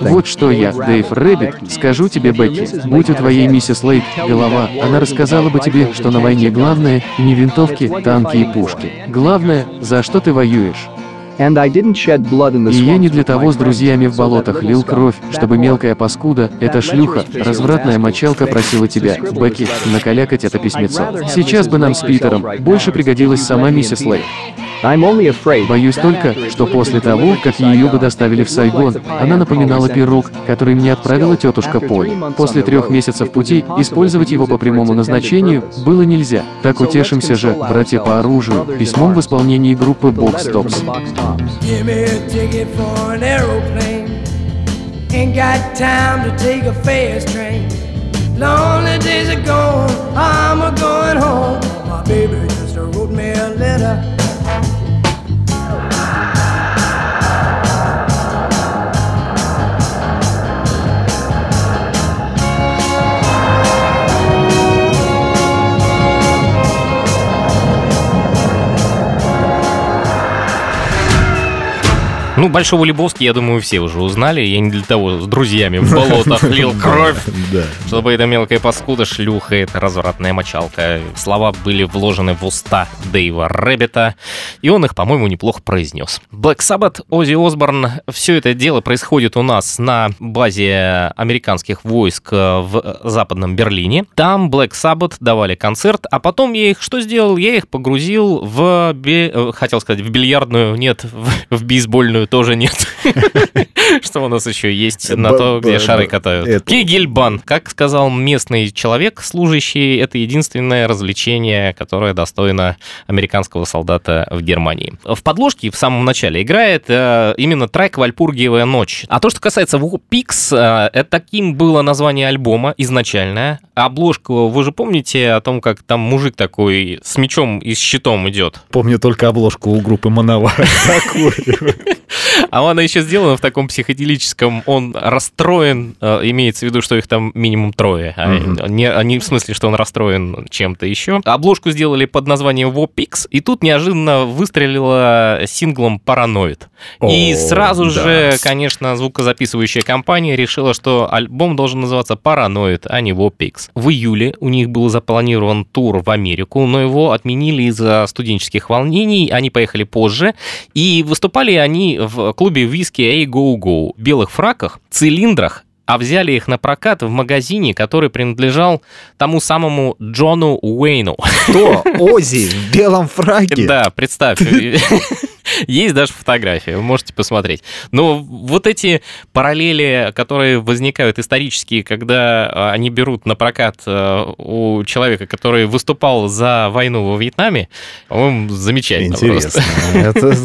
Вот что я, Дэйв Рэббит, скажу тебе, Бекки. Будь у твоей миссис Лейк голова, она рассказала бы тебе, что на войне главное не винтовки, танки и пушки. Главное, за что ты воюешь. И я не для того с друзьями в болотах лил кровь, чтобы мелкая паскуда, эта шлюха, развратная мочалка просила тебя, Бекки, накалякать это письмецо. Сейчас бы нам с Питером больше пригодилась сама миссис Лейк. I'm only afraid. Боюсь только, что после того, как ее бы доставили в Сайгон, она напоминала пирог, который мне отправила тетушка Поль. После трех месяцев пути использовать его по прямому назначению было нельзя. Так утешимся же, братья по оружию, письмом в исполнении группы Box Tops. Ain't got time to take a fast train. Lonely days are gone, I'm a going home. My baby just wrote me a letter. Ну, Большого Лебовски, я думаю, все уже узнали. Я не для того с друзьями в болотах лил кровь, чтобы эта мелкая паскуда, шлюха, эта развратная мочалка. Слова были вложены в уста Дэйва Рэббита, и он их, по-моему, неплохо произнес. Black Sabbath, Оззи Осборн, все это дело происходит у нас на базе американских войск э, в западном Берлине. Там Black Sabbath давали концерт, а потом я их что сделал? Я их погрузил в, э, хотел сказать, в бильярдную, нет, в, в бейсбольную тоже нет. Что у нас еще есть на то, где шары катают? Кегельбан. Как сказал местный человек, служащий, это единственное развлечение, которое достойно американского солдата в Германии. В подложке в самом начале играет э, именно трек «Вальпургиевая ночь». А то, что касается War Pigs, э, это таким было название альбома изначальное. Обложку, вы же помните о том, как там мужик такой с мечом и с щитом идет? Помню только обложку у группы Мановар. А она еще сделана в таком психоделическом, он расстроен, э, имеется в виду, что их там минимум трое, а Мгм. не, не в смысле, что он расстроен чем-то еще. Обложку сделали под названием Wopix, и тут неожиданно выстрелила синглом Параноид. И сразу же, конечно, звукозаписывающая компания решила, что альбом должен называться Параноид, а не Wopix. В июле у них был запланирован тур в Америку, но его отменили из-за студенческих волнений. Они поехали позже, и выступали они в клубе виски Эй Go Go в белых фраках, цилиндрах, а взяли их на прокат в магазине, который принадлежал тому самому Джону Уэйну. Кто? Ози в белом фраке? Да, представь. Есть даже фотография, вы можете посмотреть. Но вот эти параллели, которые возникают исторические, когда а, они берут на прокат э, у человека, который выступал за войну во Вьетнаме, по-моему, замечательно Интересно. Это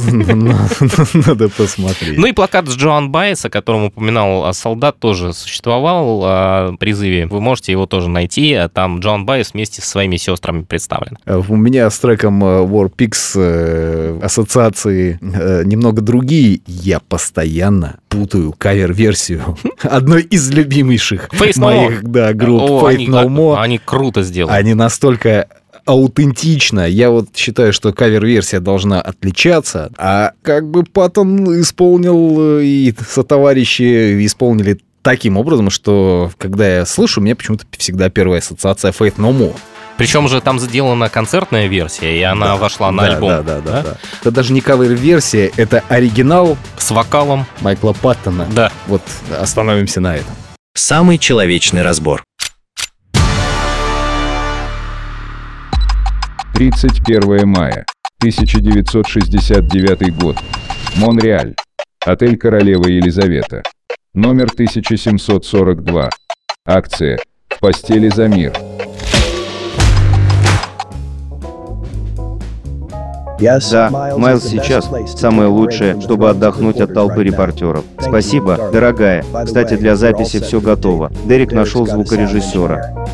надо посмотреть. Ну и плакат с Джоан Байес, о котором упоминал а, солдат, тоже существовал а, в призыве. Вы можете его тоже найти. а Там Джоан Байес вместе со своими сестрами представлен. У меня с треком э, War Pigs э, ассоциации э, немного другие. Я постоянно путаю кавер-версию одной из любимейших Face No моих More. да, групп О, Faith они, No More. они круто сделаны. Они настолько аутентично. Я вот считаю, что кавер-версия должна отличаться, а как бы Паттон исполнил э, и сотоварищи исполнили таким образом, что когда я слышу, у меня почему-то всегда первая ассоциация Faith No More. Причем же там сделана концертная версия, и она вошла на Да, альбом. Да, да, да, да. Это даже не кавер-версия, это оригинал С вокалом. Майкла Паттона. Да. Вот остановимся на этом. Самый человечный разбор. 31 мая 1969 год. Монреаль. Отель Королева Елизавета. Номер 1742. Акция «В постели за мир». Да, Майлз сейчас самое лучшее, чтобы отдохнуть от толпы репортеров. Спасибо, дорогая. Кстати, для записи все готово. Дерек нашел звукорежиссера.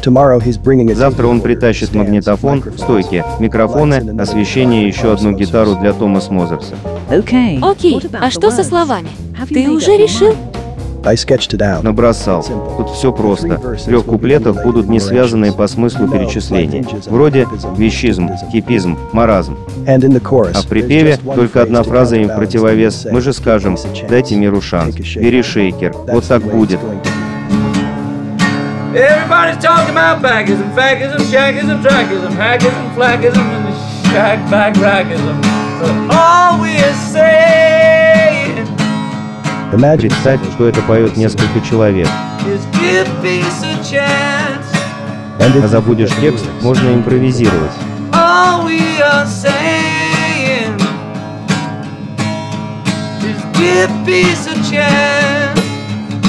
Завтра он притащит магнитофон, стойки, микрофоны, освещение и еще одну гитару для Томас Мозерса. Окей, а что со словами? Ты уже решил? Набросал. Тут все просто. В трех куплетах будут не связанные по смыслу перечисления. Вроде вещизм, хипизм, маразм. А в припеве только одна фраза им противовес. Мы же скажем, дайте миру шанс. Бери шейкер. Вот так будет. Everybody's talking about baggism, fagism, shaggism, draggism, haggism, flaggism, and the shag bag raggism. But all we're saying Представь, что это поет несколько человек. is give peace a chance. А забудешь текст, можно импровизировать.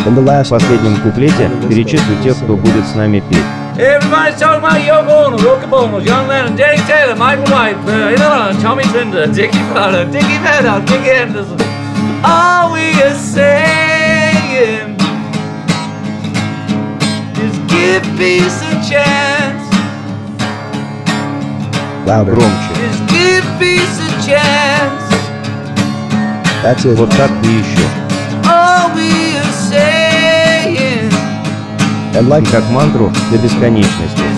В последнем куплете перечислю тех, кто будет с нами петь. Everybody's talking about Yoko Ono, Roca Bonos, Young Lennon, Danny Taylor, Michael White, uh, Tommy Trinder, Dickie Fowler, Dickie Vedder, Dickie Anderson. All we are saying is give peace a chance. Громче. Is give peace a chance. Вот так и еще. All we are saying И как мантру до бесконечности.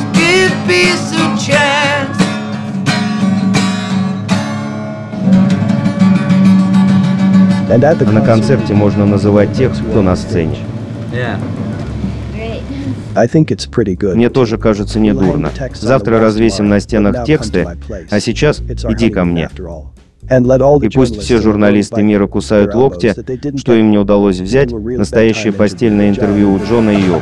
На концерте можно называть тех, кто на сцене. Мне тоже кажется недурно. Завтра развесим на стенах тексты, а сейчас иди ко мне. И пусть все журналисты мира кусают локти, что им не удалось взять настоящее постельное интервью у Джона и Йоко.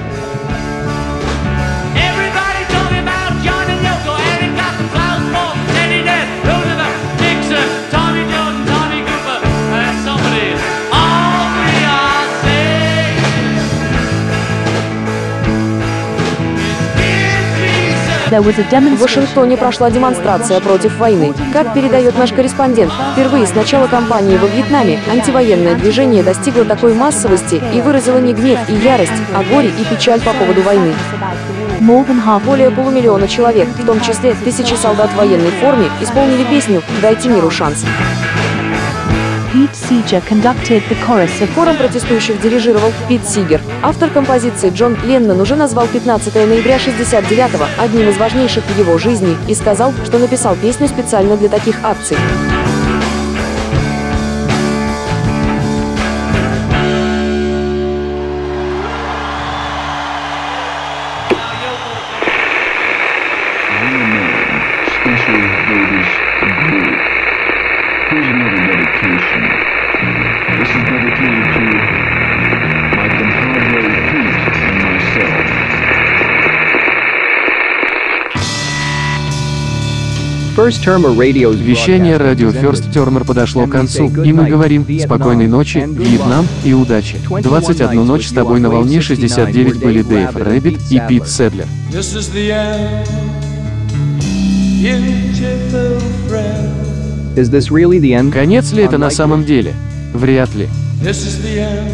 В Вашингтоне прошла демонстрация против войны. Как передает наш корреспондент, впервые с начала кампании во Вьетнаме антивоенное движение достигло такой массовости и выразило не гнев и ярость, а горе и печаль по поводу войны. Более полумиллиона человек, в том числе тысячи солдат в военной форме, исполнили песню «Дайте миру шанс». Хором протестующих дирижировал Пит Сигер. Автор композиции Джон Леннон уже назвал 15 ноября 69-го одним из важнейших в его жизни и сказал, что написал песню специально для таких акций. Dedication. This is dedicated to my compadre Pete and myself. Вещание радио First Termer подошло к концу, и мы говорим «Спокойной ночи, Вьетнам и удачи». 21 ночь с тобой на волне 69 были Дэйв Рэббит и Пит Седлер. This is the end, beautiful friend. Is this really the end? Конец ли это на самом деле? Вряд ли. This is the end,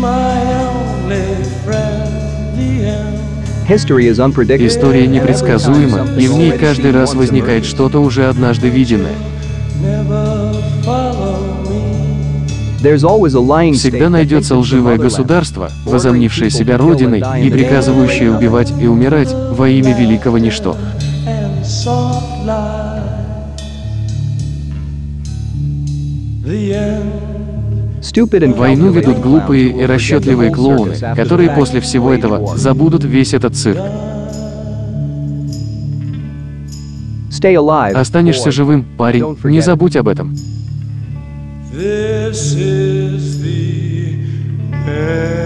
my only friend, the end. History is unpredictable. История непредсказуема, и в ней каждый раз возникает что-то уже однажды виденное. Never follow me. There's always a lying Всегда найдется лживое государство, возомнившее себя родиной и приказывающее убивать и умирать во имя великого ничто. Войну ведут глупые и расчетливые клоуны, которые после всего этого забудут весь этот цирк. Останешься живым, парень, не забудь об этом. This is the end.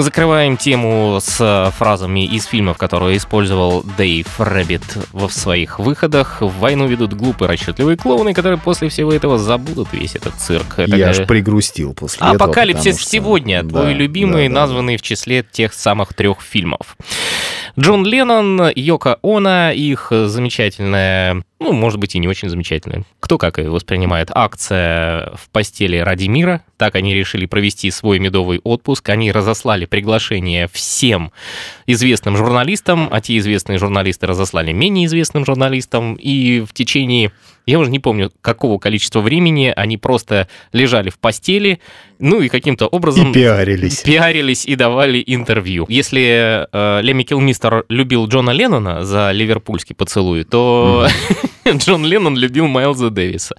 Мы закрываем тему с э, фразами из фильмов, которые использовал Дэйв Рэббит в своих выходах. В войну ведут глупые расчетливые клоуны, которые после всего этого забудут весь этот цирк. Это Я аж пригрустил после этого. Апокалипсис что- сегодня, Да, твой любимый, да, да. названный в числе тех самых трех фильмов. Джон Леннон, Йоко Оно, их замечательная, ну, может быть, и не очень замечательная, кто как ее воспринимает, акция в постели ради мира. Так они решили провести свой медовый отпуск. Они разослали приглашение всем известным журналистам, а те известные журналисты разослали менее известным журналистам. И в течение, я уже не помню, какого количества времени они просто лежали в постели, ну и каким-то образом... И пиарились. Пиарились и давали интервью. Если э, Лемми Килмистер любил Джона Леннона за ливерпульский поцелуй, то Джон Леннон любил Майлза Дэвиса.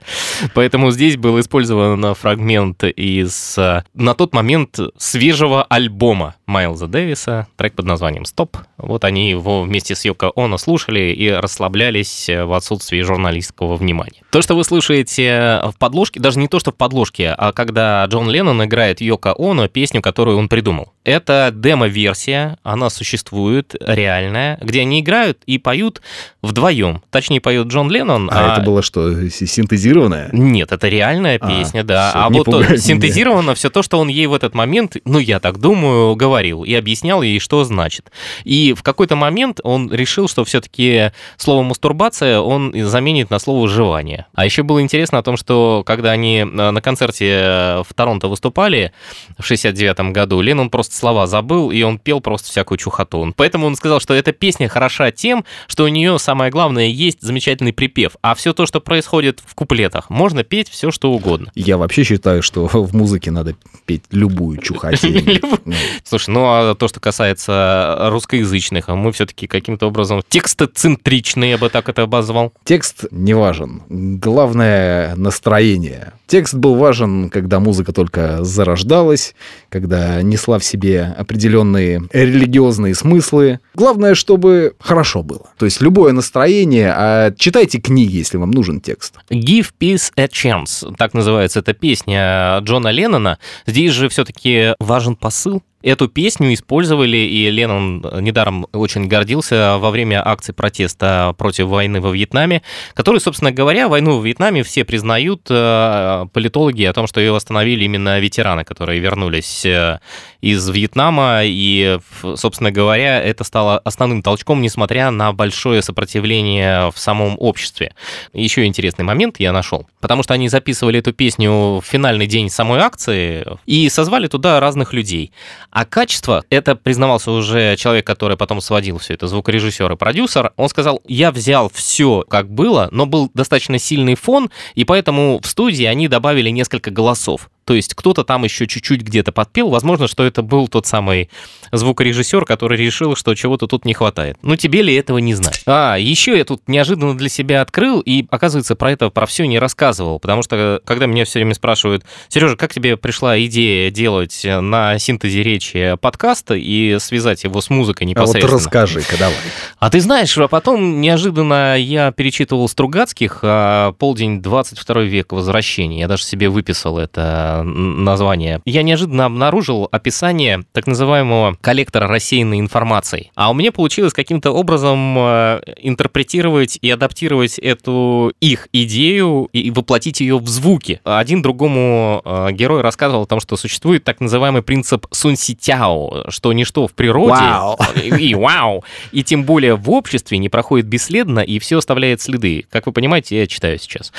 Поэтому здесь был использован фрагмент из э, на тот момент свежего альбома Майлза Дэвиса, трек под названием «Стоп». Вот они его вместе с Йоко Оно слушали и расслаблялись э, в отсутствии журналистского внимания. То, что вы слушаете в подложке, даже не то, что в подложке, а когда Джон Леннон играет Йоко Оно песню, которую он придумал. Это демо-версия, она существует, реальная, где они играют и поют вдвоем. Точнее, поет Джон Леннон. А это было что, с- синтезированное? Нет, это реальная А, песня, да. всё, а вот синтезировано все то, что он ей в этот момент, ну, я так думаю, говорил и объяснял ей, что значит. И в какой-то момент он решил, что все-таки слово мастурбация он заменит на слово жевание. А еще было интересно о том, что когда они э, на концерте э, в Торонто выступали в 69 году, Леннон просто слова забыл, и он пел просто всякую чухоту. Поэтому он сказал, что эта песня хороша тем, что у нее самое главное есть замечательный припев, а все то, что происходит в куплетах, можно петь все, что угодно. Я вообще считаю, что в музыке надо петь любую чухотень. Ну, Слушай, ну а то, что касается русскоязычных, а мы все-таки каким-то образом текстоцентричные, я бы так это обозвал. Текст не важен. Главное — настроение. Текст был важен, когда музыка только зарождалась, когда несла в себе определенные религиозные смыслы. Главное, чтобы хорошо было. То есть любое настроение, а читайте книги, если вам нужен текст. Give Peace a Chance, так называется эта песня Джона Леннона. Здесь же все-таки важен посыл. Эту песню использовали, и Леннон недаром очень гордился во время акции протеста против войны во Вьетнаме, который, собственно говоря, войну в Вьетнаме все признают, э, политологи, о том, что ее остановили именно ветераны, которые вернулись э, из Вьетнама, и, собственно говоря, это стало основным толчком, несмотря на большое сопротивление в самом обществе. Еще интересный момент я нашел, потому что они записывали эту песню в финальный день самой акции и созвали туда разных людей. А качество, это признавался уже человек, который потом сводил все это, звукорежиссер и продюсер, он сказал, я взял все как было, но был достаточно сильный фон, и поэтому в студии они добавили несколько голосов. То есть кто-то там еще чуть-чуть где-то подпел. Возможно, что это был тот самый звукорежиссер, который решил, что чего-то тут не хватает. Ну, тебе ли этого не знать? А, еще я тут неожиданно для себя открыл, и, оказывается, про это, про все не рассказывал. Потому что, когда меня все время спрашивают, Сережа, как тебе пришла идея делать на синтезе речи подкаста и связать его с музыкой непосредственно? А вот расскажи-ка, давай. А ты знаешь, а потом неожиданно я перечитывал Стругацких а, «Полдень 22 век возвращения». Я даже себе выписал это название, я неожиданно обнаружил описание так называемого коллектора рассеянной информации. А у меня получилось каким-то образом э, интерпретировать и адаптировать эту их идею и воплотить ее в звуки. Один другому э, герой рассказывал о том, что существует так называемый принцип сунситяо, что ничто в природе вау. и вау, и тем более в обществе не проходит бесследно и все оставляет следы. Как вы понимаете, я читаю сейчас.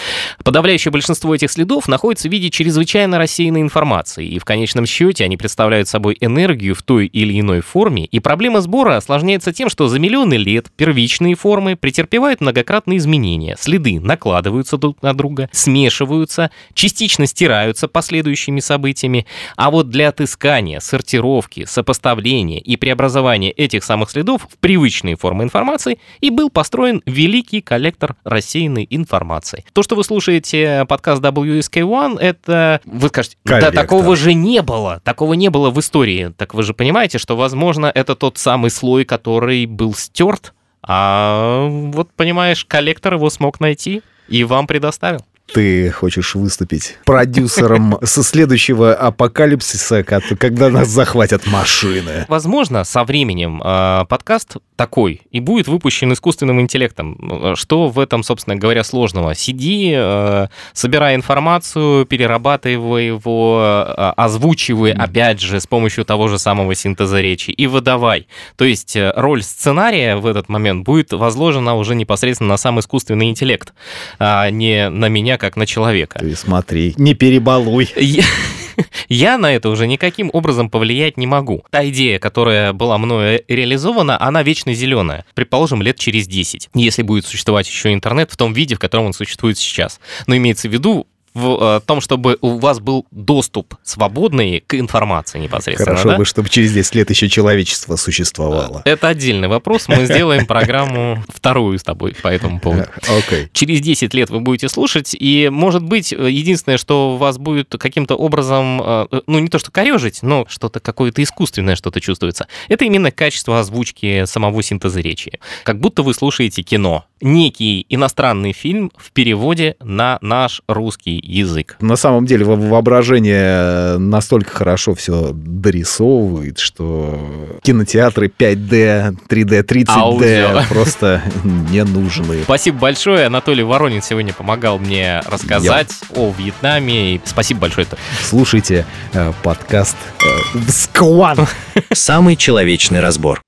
Подавляющее большинство этих следов находится в виде чрезвычайно рассеянной информации, и в конечном счете они представляют собой энергию в той или иной форме, и проблема сбора осложняется тем, что за миллионы лет первичные формы претерпевают многократные изменения, следы накладываются друг на друга, смешиваются, частично стираются последующими событиями, а вот для отыскания, сортировки, сопоставления и преобразования этих самых следов в привычные формы информации и был построен великий коллектор рассеянной информации. То, что вы слушаете подкаст WSK1, это вы скажете, Коллектор. да такого же не было, такого не было в истории. Так вы же понимаете, что, возможно, это тот самый слой, который был стерт, а вот, понимаешь, коллектор его смог найти и вам предоставил. Ты хочешь выступить продюсером со следующего апокалипсиса, ко- когда нас захватят машины. Возможно, со временем э, подкаст такой и будет выпущен искусственным интеллектом. Что в этом, собственно говоря, сложного? Сиди, э, собирай информацию, перерабатывай его, э, озвучивай, опять же, с помощью того же самого синтеза речи и выдавай. То есть э, роль сценария в этот момент будет возложена уже непосредственно на сам искусственный интеллект, а не на меня, как на человека. Ты смотри, не перебалуй. Я, я на это уже никаким образом повлиять не могу. Та идея, которая была мною реализована, она вечно зеленая. Предположим, лет через 10, если будет существовать еще интернет в том виде, в котором он существует сейчас. Но имеется в виду в э, том, чтобы у вас был доступ свободный к информации непосредственно. Хорошо да? бы, чтобы через 10 лет еще человечество существовало. Это отдельный вопрос. Мы сделаем программу вторую с тобой по этому поводу. Окей. Через 10 лет вы будете слушать, и, может быть, э, единственное, что вас будет каким-то образом, э, ну, не то что корежить, но что-то какое-то искусственное что-то чувствуется, это именно качество озвучки самого синтеза речи. Как будто вы слушаете кино. Некий иностранный фильм в переводе на наш русский язык. На самом деле во- воображение настолько хорошо все дорисовывает, что кинотеатры 5D, 3D, 30D Аудио. просто не нужны. Спасибо большое. Анатолий Воронин сегодня помогал мне рассказать о Вьетнаме. И спасибо большое. Слушайте э, подкаст э, «Скван». Самый человечный разбор.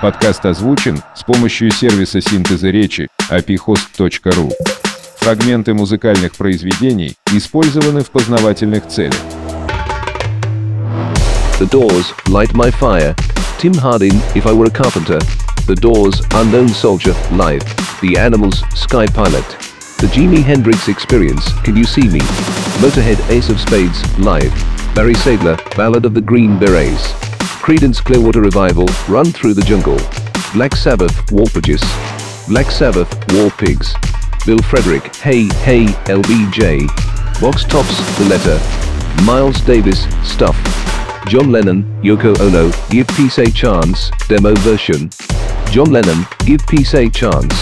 Подкаст озвучен с помощью сервиса синтеза речи apihost.ru. Фрагменты музыкальных произведений использованы в познавательных целях. The Doors, Light My Fire. Tim Harding, If I Were a Carpenter. The Doors, Unknown Soldier, Live. The Animals, Sky Pilot. The Jimi Hendrix Experience, Can You See Me? Motorhead Ace of Spades, Live. Barry Sadler, Ballad of the Green Berets. Credence Clearwater Revival, Run Through the Jungle. Black Sabbath, Walpurgis. Black Sabbath, War Pigs. Bill Frederick, Hey Hey LBJ. Box Tops, The Letter. Miles Davis, Stuff. John Lennon, Yoko Ono, Give Peace a Chance, demo version. John Lennon, Give Peace a Chance.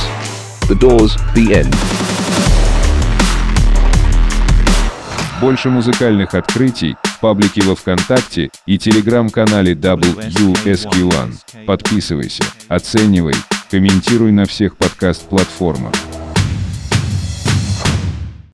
The Doors, The End. Больше музыкальных открытий в паблике во ВКонтакте и телеграм-канале WSQ1. Подписывайся, оценивай, комментируй на всех подкаст-платформах.